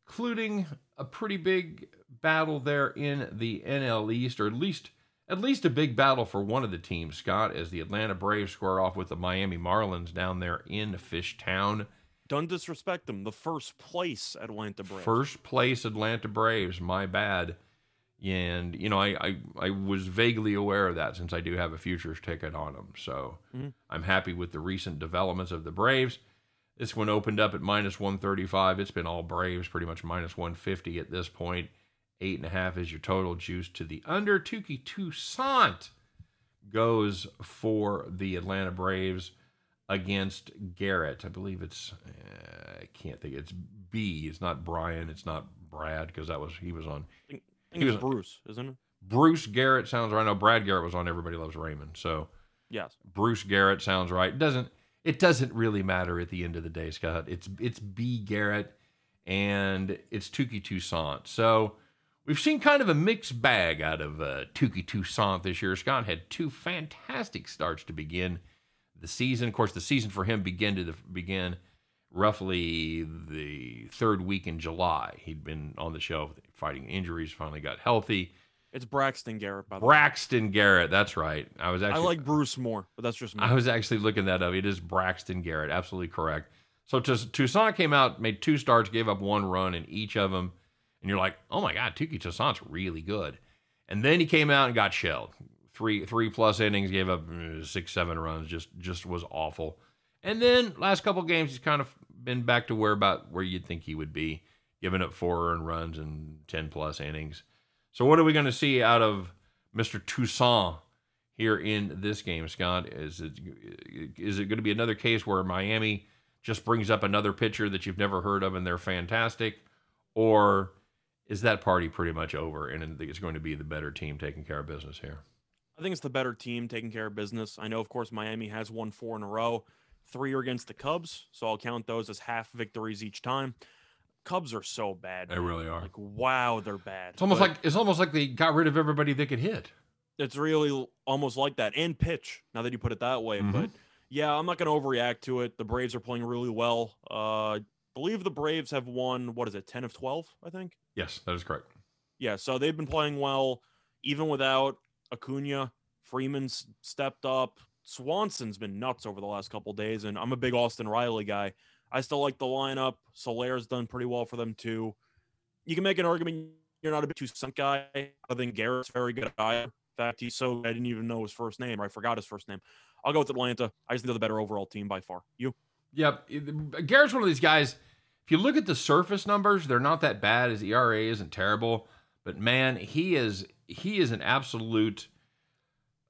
including a pretty big battle there in the NL East, or at least at least a big battle for one of the teams, Scott, as the Atlanta Braves square off with the Miami Marlins down there in Fishtown. Don't disrespect them. The first place Atlanta Braves. First place Atlanta Braves, my bad. And, you know, I, I, I was vaguely aware of that since I do have a futures ticket on them. So Mhm. I'm happy with the recent developments of the Braves. This one opened up at minus 135. It's been all Braves, pretty much minus 150 at this point. Eight and a half is your total juice to the under. Touki Toussaint goes for the Atlanta Braves against Garrett. I believe it's uh, I can't think. It's B. It's not Brian. It's not Brad because that was he was on I think he was- Bruce, isn't it? Bruce Garrett sounds right. No, Brad Garrett was on Everybody Loves Raymond. So Yes. Bruce Garrett sounds right. It doesn't it doesn't really matter at the end of the day, Scott. It's it's B Garrett and it's Touki Toussaint. So we've seen kind of a mixed bag out of uh, Touki Toussaint this year. Scott had two fantastic starts to begin the season. Of course, the season for him began to the, began roughly the third week in July. He'd been on the shelf fighting injuries, finally got healthy. It's Braxton Garrett, by the way. Braxton Garrett, that's right. I was actually I like Bruce more, but that's just me. I was actually looking that up. It is Braxton Garrett. Absolutely correct. So Toussaint came out, made two starts, gave up one run in each of them. And you're like, oh my God, Touki Toussaint's really good. And then he came out and got shelled. Three three plus innings, gave up uh, six, seven runs, just just was awful. And then last couple games, he's kind of been back to where about where you'd think he would be, giving up four earned runs and ten plus innings. So what are we going to see out of Mr. Toussaint here in this game, Scott? Is it is it going to be another case where Miami just brings up another pitcher that you've never heard of and they're fantastic, or is that party pretty much over and it's going to be the better team taking care of business here? I think it's the better team taking care of business. I know, of course, Miami has won four in a row. Three are against the Cubs, so I'll count those as half victories each time. Cubs are so bad. They man. really are. Like, wow, they're bad. It's almost But like it's almost like they got rid of everybody they could hit. it's really almost like that and pitch. Now that you put it that way, Mhm. but Yeah, I'm not going to overreact to it. The Braves are playing really well. Uh, believe the Braves have won, what is it, 10 of 12, I think? Yes, that is correct. Yeah, so they've been playing well, even without Acuna. Freeman's stepped up. Swanson's been nuts over the last couple days, and I'm a big Austin Riley guy. I still like the lineup. Soler's done pretty well for them too. You can make an argument you're not a bit Toussaint guy. I think Garrett's very good guy. In fact, he's so I didn't even know his first name. Or I forgot his first name. I'll go with Atlanta. I just think they're the better overall team by far. You? Yep. Garrett's one of these guys. If you look at the surface numbers, they're not that bad. His ERA isn't terrible, but man, he is he is an absolute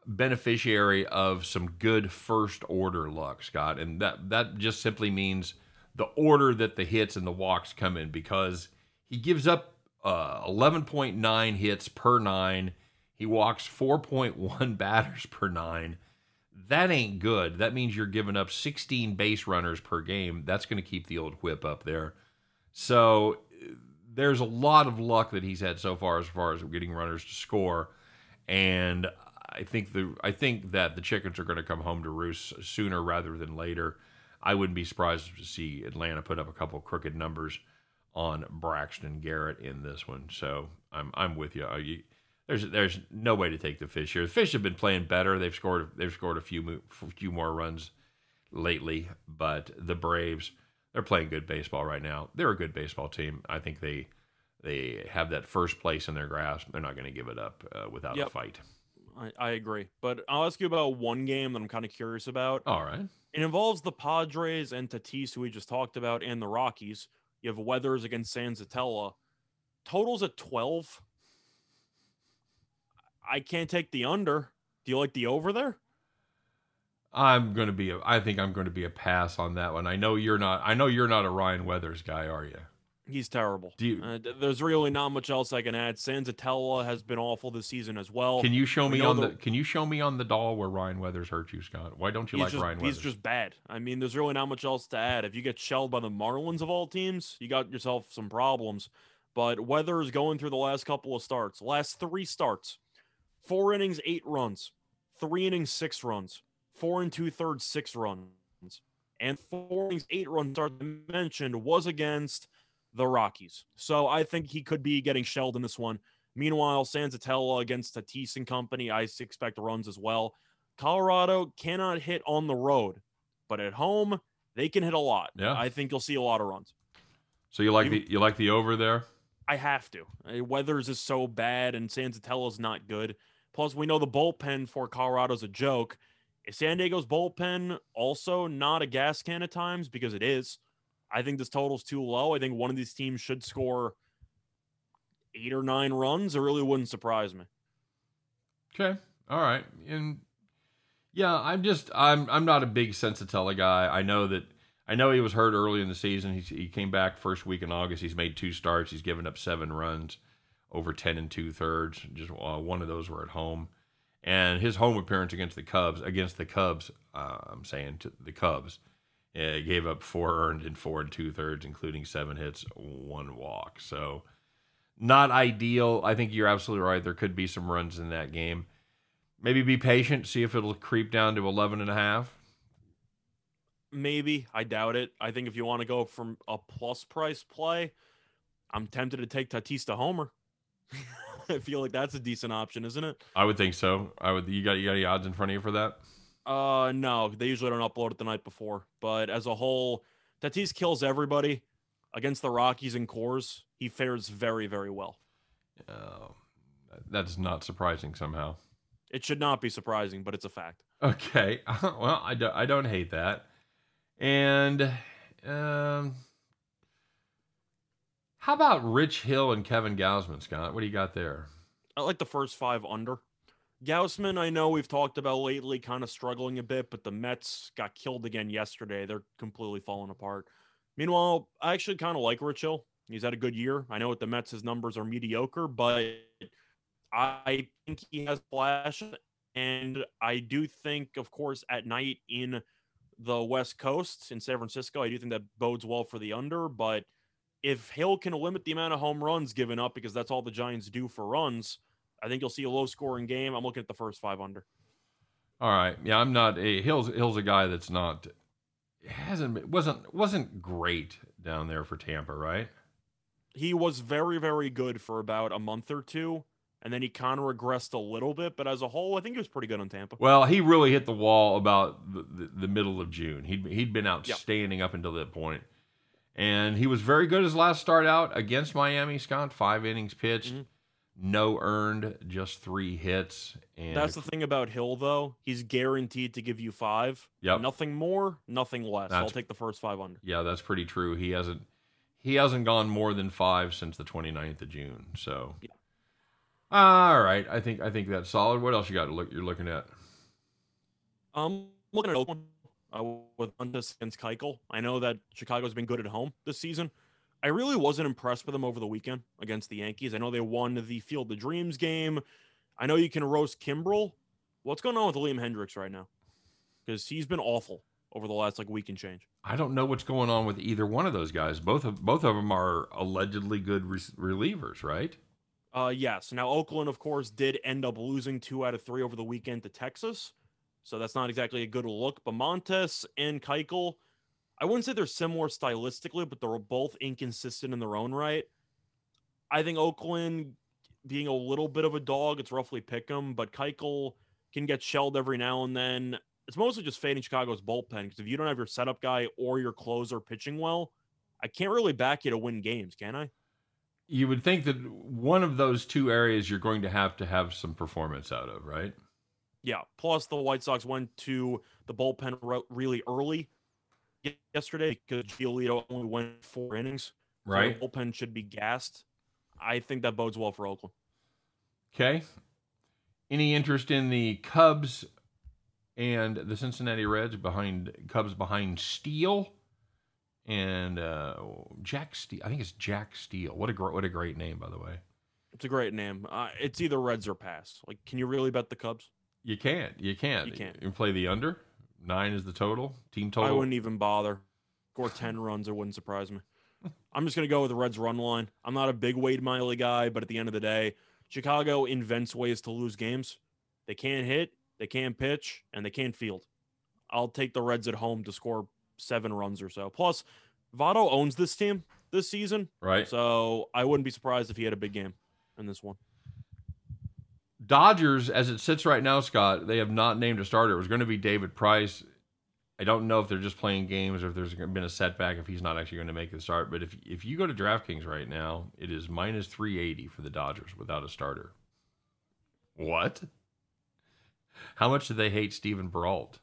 beneficiary of some good first order luck, Scott, and that that just simply means the order that the hits and the walks come in because he gives up uh, 11.9 hits per nine. He walks 4.1 batters per nine. That ain't good. That means you're giving up 16 base runners per game. That's going to keep the old whip up there. So there's a lot of luck that he's had so far as far as getting runners to score. And I think the I think that the chickens are going to come home to roost sooner rather than later. I wouldn't be surprised to see Atlanta put up a couple crooked numbers on Braxton Garrett in this one. So I'm I'm with you. Uh, you. There's there's no way to take the fish here. The fish have been playing better. They've scored they've scored a few few more runs lately, but the Braves they're playing good baseball right now. They're a good baseball team. I think they they have that first place in their grasp. They're not going to give it up uh, without yep. a fight. I, I agree. But I'll ask you about one game that I'm kind of curious about. All right. It involves the Padres and Tatis, who we just talked about, and the Rockies. You have Weathers against Senzatela. Totals at 12. I can't take the under. Do you like the over there? I'm going to be a, I think I'm going to be a pass on that one. I know you're not I know you're not a Ryan Weathers guy, are you? He's terrible. Do you, uh, there's really not much else I can add. Senzatela has been awful this season as well. Can you show me on the, the, Can you show me on the doll where Ryan Weathers hurt you, Scott? Why don't you like just, Ryan Weathers? He's just bad. I mean, there's really not much else to add. If you get shelled by the Marlins of all teams, you got yourself some problems. But Weathers going through the last couple of starts, last three starts, four innings, eight runs, three innings, six runs, four and two thirds, six runs, and four innings, eight runs. Start mentioned was against the Rockies. So I think he could be getting shelled in this one. Meanwhile, Senzatela against Tatis and company, I expect runs as well. Colorado cannot hit on the road, but at home they can hit a lot. Yeah, I think you'll see a lot of runs. So you like you, the you like the over there? I have to. Weathers is so bad, and is not good. Plus, we know the bullpen for Colorado's a joke. Is San Diego's bullpen also not a gas can at times? Because it is. I think this total's too low. I think one of these teams should score eight or nine runs. It really wouldn't surprise me. Okay. All right. And yeah, I'm just I'm I'm not a big Senzatela guy. I know that I know he was hurt early in the season. He he came back first week in August. He's made two starts. He's given up seven runs, over ten and two thirds. Just uh, one of those were at home, and his home appearance against the Cubs against the Cubs. Uh, I'm saying to the Cubs yeah, gave up four earned and four and two thirds, including seven hits, one walk. So not ideal. I think you're absolutely right. There could be some runs in that game. Maybe be patient, see if it'll creep down to 11 and a half. Maybe. I doubt it. I think if you want to go from a plus price play, I'm tempted to take Tatis to Homer. I feel like that's a decent option, isn't it? I would think so. I would. You got you got any odds in front of you for that? Uh, no, they usually don't upload it the night before. But as a whole, Tatis kills everybody against the Rockies and Coors. He fares very, very well. Uh, that's not surprising somehow. It should not be surprising, but it's a fact. Okay. well, I don't, I don't hate that. And um, how about Rich Hill and Kevin Gausman, Scott? What do you got there? I like the first five under. Gausman, I know we've talked about lately, kind of struggling a bit, but the Mets got killed again yesterday. They're completely falling apart. Meanwhile, I actually kind of like Rich Hill. He's had a good year. I know with the Mets, his numbers are mediocre, but I think he has flash. And I do think, of course, at night in the West Coast in San Francisco, I do think that bodes well for the under. But if Hill can limit the amount of home runs given up, because that's all the Giants do for runs – I think you'll see a low scoring game. I'm looking at the first five under. All right. Yeah, I'm not a Hill's Hill's a guy that's not hasn't been- wasn't wasn't great down there for Tampa, right? He was very, very good for about a month or two, and then he kind of regressed a little bit. But as a whole, I think he was pretty good on Tampa. Well, he really hit the wall about the, the, the middle of June. He'd he'd been outstanding up until that point. And he was very good his last start out against Miami, Scott. Five innings pitched, Mhm. no earned, just three hits. And That's the thing about Hill, though. He's guaranteed to give you five. Yep. Nothing more, nothing less. I'll take the first five under. yeah, that's pretty true. He hasn't he hasn't gone more than five since the 29th of June. So Yeah. all right, I think I think that's solid. What else you got to look you're looking at? Um, looking at Oakland uh, with Montas against Keuchel. I know that Chicago's been good at home this season. I really wasn't impressed with them over the weekend against the Yankees. I know they won the Field of Dreams game. I know you can roast Kimbrel. What's going on with Liam Hendriks right now? Because he's been awful over the last like week and change. I don't know what's going on with either one of those guys. Both of both of them are allegedly good re- relievers, right? Uh, yes. Now Oakland, of course, did end up losing two out of three over the weekend to Texas, so that's not exactly a good look. But Montas and Keuchel, I wouldn't say they're similar stylistically, but they're both inconsistent in their own right. I think Oakland being a little bit of a dog, it's roughly pick 'em, but Keuchel can get shelled every now and then. It's mostly just fading Chicago's bullpen because if you don't have your setup guy or your closer pitching well, I can't really back you to win games, can I? You would think that one of those two areas you're going to have to have some performance out of, right? Yeah. Plus, the White Sox went to the bullpen really early yesterday because Giolito only went four innings. So Right. the bullpen should be gassed. I think that bodes well for Oakland. Okay. Any interest in the Cubs and the Cincinnati Reds behind Cubs behind Steele and uh, Jack Steele? I think it's Jack Steele. What a great what a great name, by the way. It's a great name. Uh, it's either Reds or pass. Like, can you really bet the Cubs? You can't. You can't. You can't. You play the under. Nine is the total. Team total. I wouldn't even bother. Score 10 runs, it wouldn't surprise me. I'm just going to go with the Reds run line. I'm not a big Wade Miley guy, but at the end of the day, Chicago invents ways to lose games. They can't hit, they can't pitch, and they can't field. I'll take the Reds at home to score seven runs or so. Plus, Votto owns this team this season, right. so I wouldn't be surprised if he had a big game in this one. Dodgers, as it sits right now, Scott, they have not named a starter. It was going to be David Price. I don't know if they're just playing games or if there's been a setback if he's not actually going to make the start. But if if you go to DraftKings right now, it is minus 380 for the Dodgers without a starter. What? How much do they hate Steven Brault?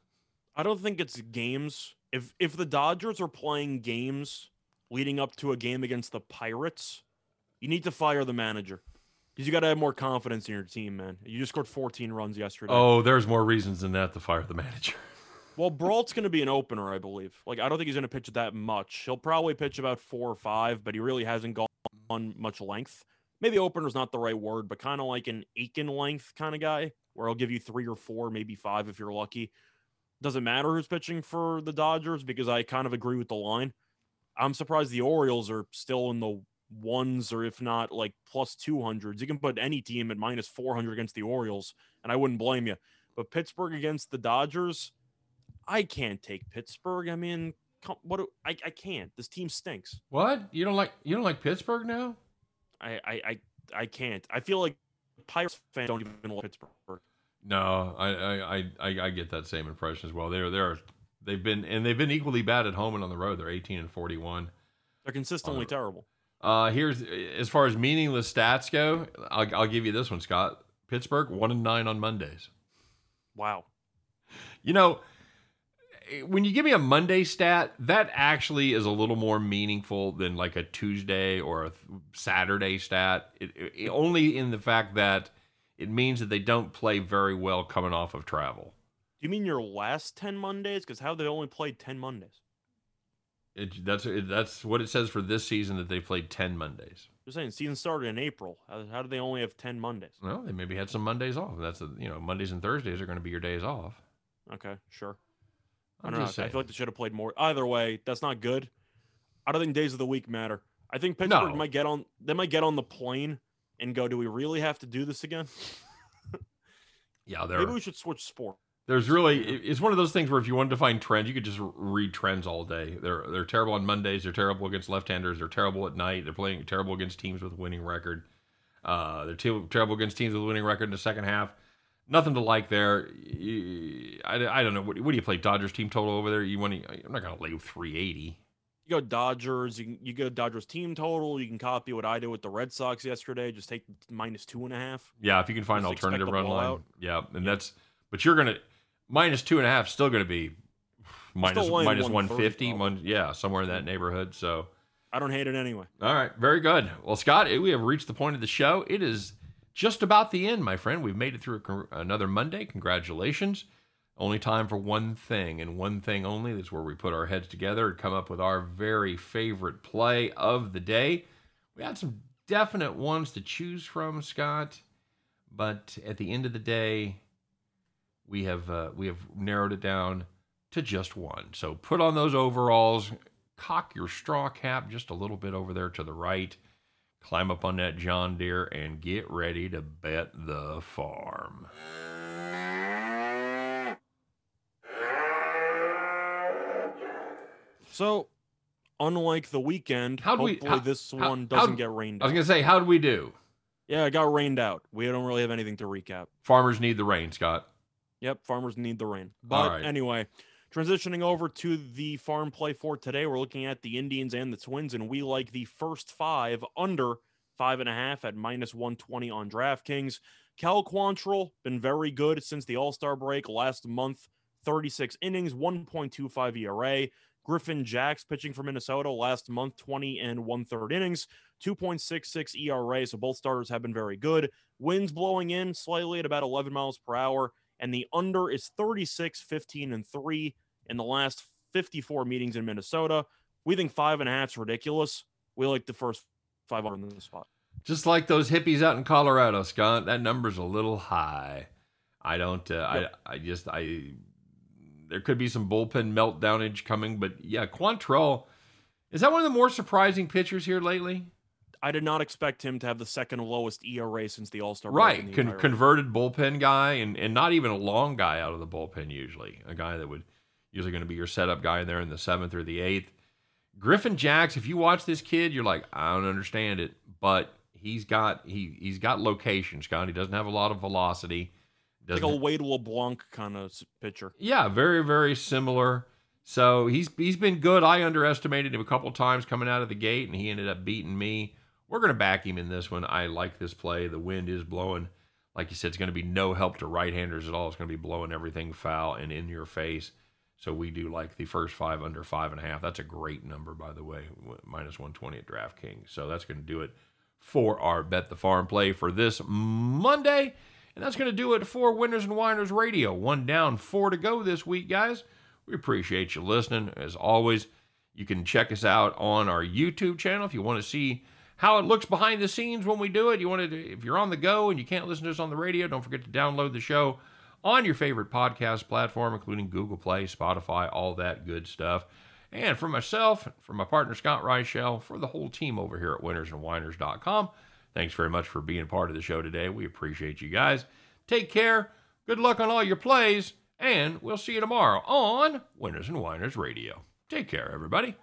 I don't think it's games. If if the Dodgers are playing games leading up to a game against the Pirates, you need to fire the manager. Because you got to have more confidence in your team, man. You just scored 14 runs yesterday. Oh, there's more reasons than that to fire the manager. Well, Brault's going to be an opener, I believe. Like, I don't think he's going to pitch that much. He'll probably pitch about four or five, but he really hasn't gone on much length. Maybe opener's not the right word, but kind of like an Aiken length kind of guy, where he'll give you three or four, maybe five if you're lucky. Doesn't matter who's pitching for the Dodgers because I kind of agree with the line. I'm surprised the Orioles are still in the ones or if not like plus 200s. You can put any team at minus 400 against the Orioles, and I wouldn't blame you. But Pittsburgh against the Dodgers, I can't take Pittsburgh. I mean, come, what? do- I, I can't. This team stinks. What? You don't like you don't like Pittsburgh now? I I I, I can't. I feel like Pirates fans don't even like Pittsburgh. No, I I, I, I I get that same impression as well. They're they're they've been and they've been equally bad at home and on the road. They're 18 and 41. They're consistently Uh, terrible. Uh, here's as far as meaningless stats go. I'll, I'll give you this one, Scott. Pittsburgh one and nine on Mondays. Wow. You know, when you give me a Monday stat, that actually is a little more meaningful than like a Tuesday or a Saturday stat. It, it- only in the fact that it means that they don't play very well coming off of travel. Do you mean your last 10 Mondays? Because how they only played 10 Mondays? It, that's it, that's what it says for this season that they played 10 Mondays. You're saying season started in April. How, how do they only have 10 Mondays? Well, they maybe had some Mondays off. That's a, you know Mondays and Thursdays are going to be your days off. Okay, sure. I I'm don't know. just I feel like they should have played more. Either way, that's not good. I don't think days of the week matter. I think Pittsburgh No. might get on. They might get on the plane and go. Do we really have to do this again? yeah, they're Maybe we should switch sport. There's really it's one of those things where if you wanted to find trends, you could just read trends all day. They're they're terrible on Mondays. They're terrible against left-handers. They're terrible at night. They're playing terrible against teams with winning record. Uh, they're te- terrible against teams with winning record in the second half. Nothing to like there. I, I don't know. What, what do you play? Dodgers team total over there? You want to? I'm not going to lay 380. You go Dodgers. You can, you go Dodgers team total. You can copy what I did with the Red Sox yesterday. Just take minus two and a half. Yeah, if you can find Just alternative run line. Yeah, and that's. But you're gonna minus two and a half. Still going to be minus minus 130 150. One, yeah, somewhere in that neighborhood. So. I don't hate it anyway. All right, very good. Well, Scott, eh, we have reached the point of the show. It is just about the end, my friend. We've made it through another Monday. Congratulations. Only time for one thing and one thing only. That's where we put our heads together and come up with our very favorite play of the day. We had some definite ones to choose from, Scott, but at the end of the day, we have uh, we have narrowed it down to just one. So put on those overalls, cock your straw cap just a little bit over there to the right, climb up on that John Deere, and get ready to bet the farm. So, unlike the weekend, How'd we- hopefully how- this how- one doesn't get rained out? I was out. gonna say, how did we do? Yeah, it got rained out. We don't really have anything to recap. Farmers need the rain, Scott. Yep, farmers need the rain. But right. anyway, transitioning over to the farm play for today, we're looking at the Indians and the Twins, and we like the first five under five and a half at minus 120 on DraftKings. Cal Quantrill, been very good since the All Star break last month, 36 innings, 1.25 ERA. Griffin Jax pitching for Minnesota last month, 20 and one third innings, 2.66 ERA. So both starters have been very good. Winds blowing in slightly at about 11 miles per hour and the under is 36, 15, and 3 in the last 54 meetings in Minnesota. We think five and a half is ridiculous. We like the first five under in the spot. Just like those hippies out in Colorado, Scott. That number's a little high. I don't. Uh, Yep. I. I just. I. There could be some bullpen meltdownage coming, but yeah, Quantrill. Is that one of the more surprising pitchers here lately? I did not expect him to have the second lowest ERA since the All Star. Right, Con- converted bullpen guy, and and not even a long guy out of the bullpen usually. A guy that would usually going to be your setup guy there in the seventh or the eighth. Griffin Jax. If you watch this kid, you're like, I don't understand it, but he's got he he's got location, Scott. He doesn't have a lot of velocity. like a Wade LeBlanc kind of pitcher. yeah, very very similar. So he's he's been good. I underestimated him a couple times coming out of the gate, and he ended up beating me. We're going to back him in this one. I like this play. The wind is blowing. Like you said, it's going to be no help to right-handers at all. It's going to be blowing everything foul and in your face. So we do like the first five under five and a half. That's a great number, by the way, minus 120 at DraftKings. So that's going to do it for our Bet the Farm play for this Monday. And that's going to do it for Winners and Whiners Radio. One down, four to go this week, guys. We appreciate you listening. As always, you can check us out on our YouTube channel if you want to see how it looks behind the scenes when we do it. You want to, if you're on the go and you can't listen to us on the radio, don't forget to download the show on your favorite podcast platform, including Google Play, Spotify, all that good stuff. And for myself, for my partner Scott Reichel, for the whole team over here at winnersandwhiners.com, thanks very much for being part of the show today. We appreciate you guys. Take care. Good luck on all your plays, and we'll see you tomorrow on Winners and Whiners Radio. Take care, everybody.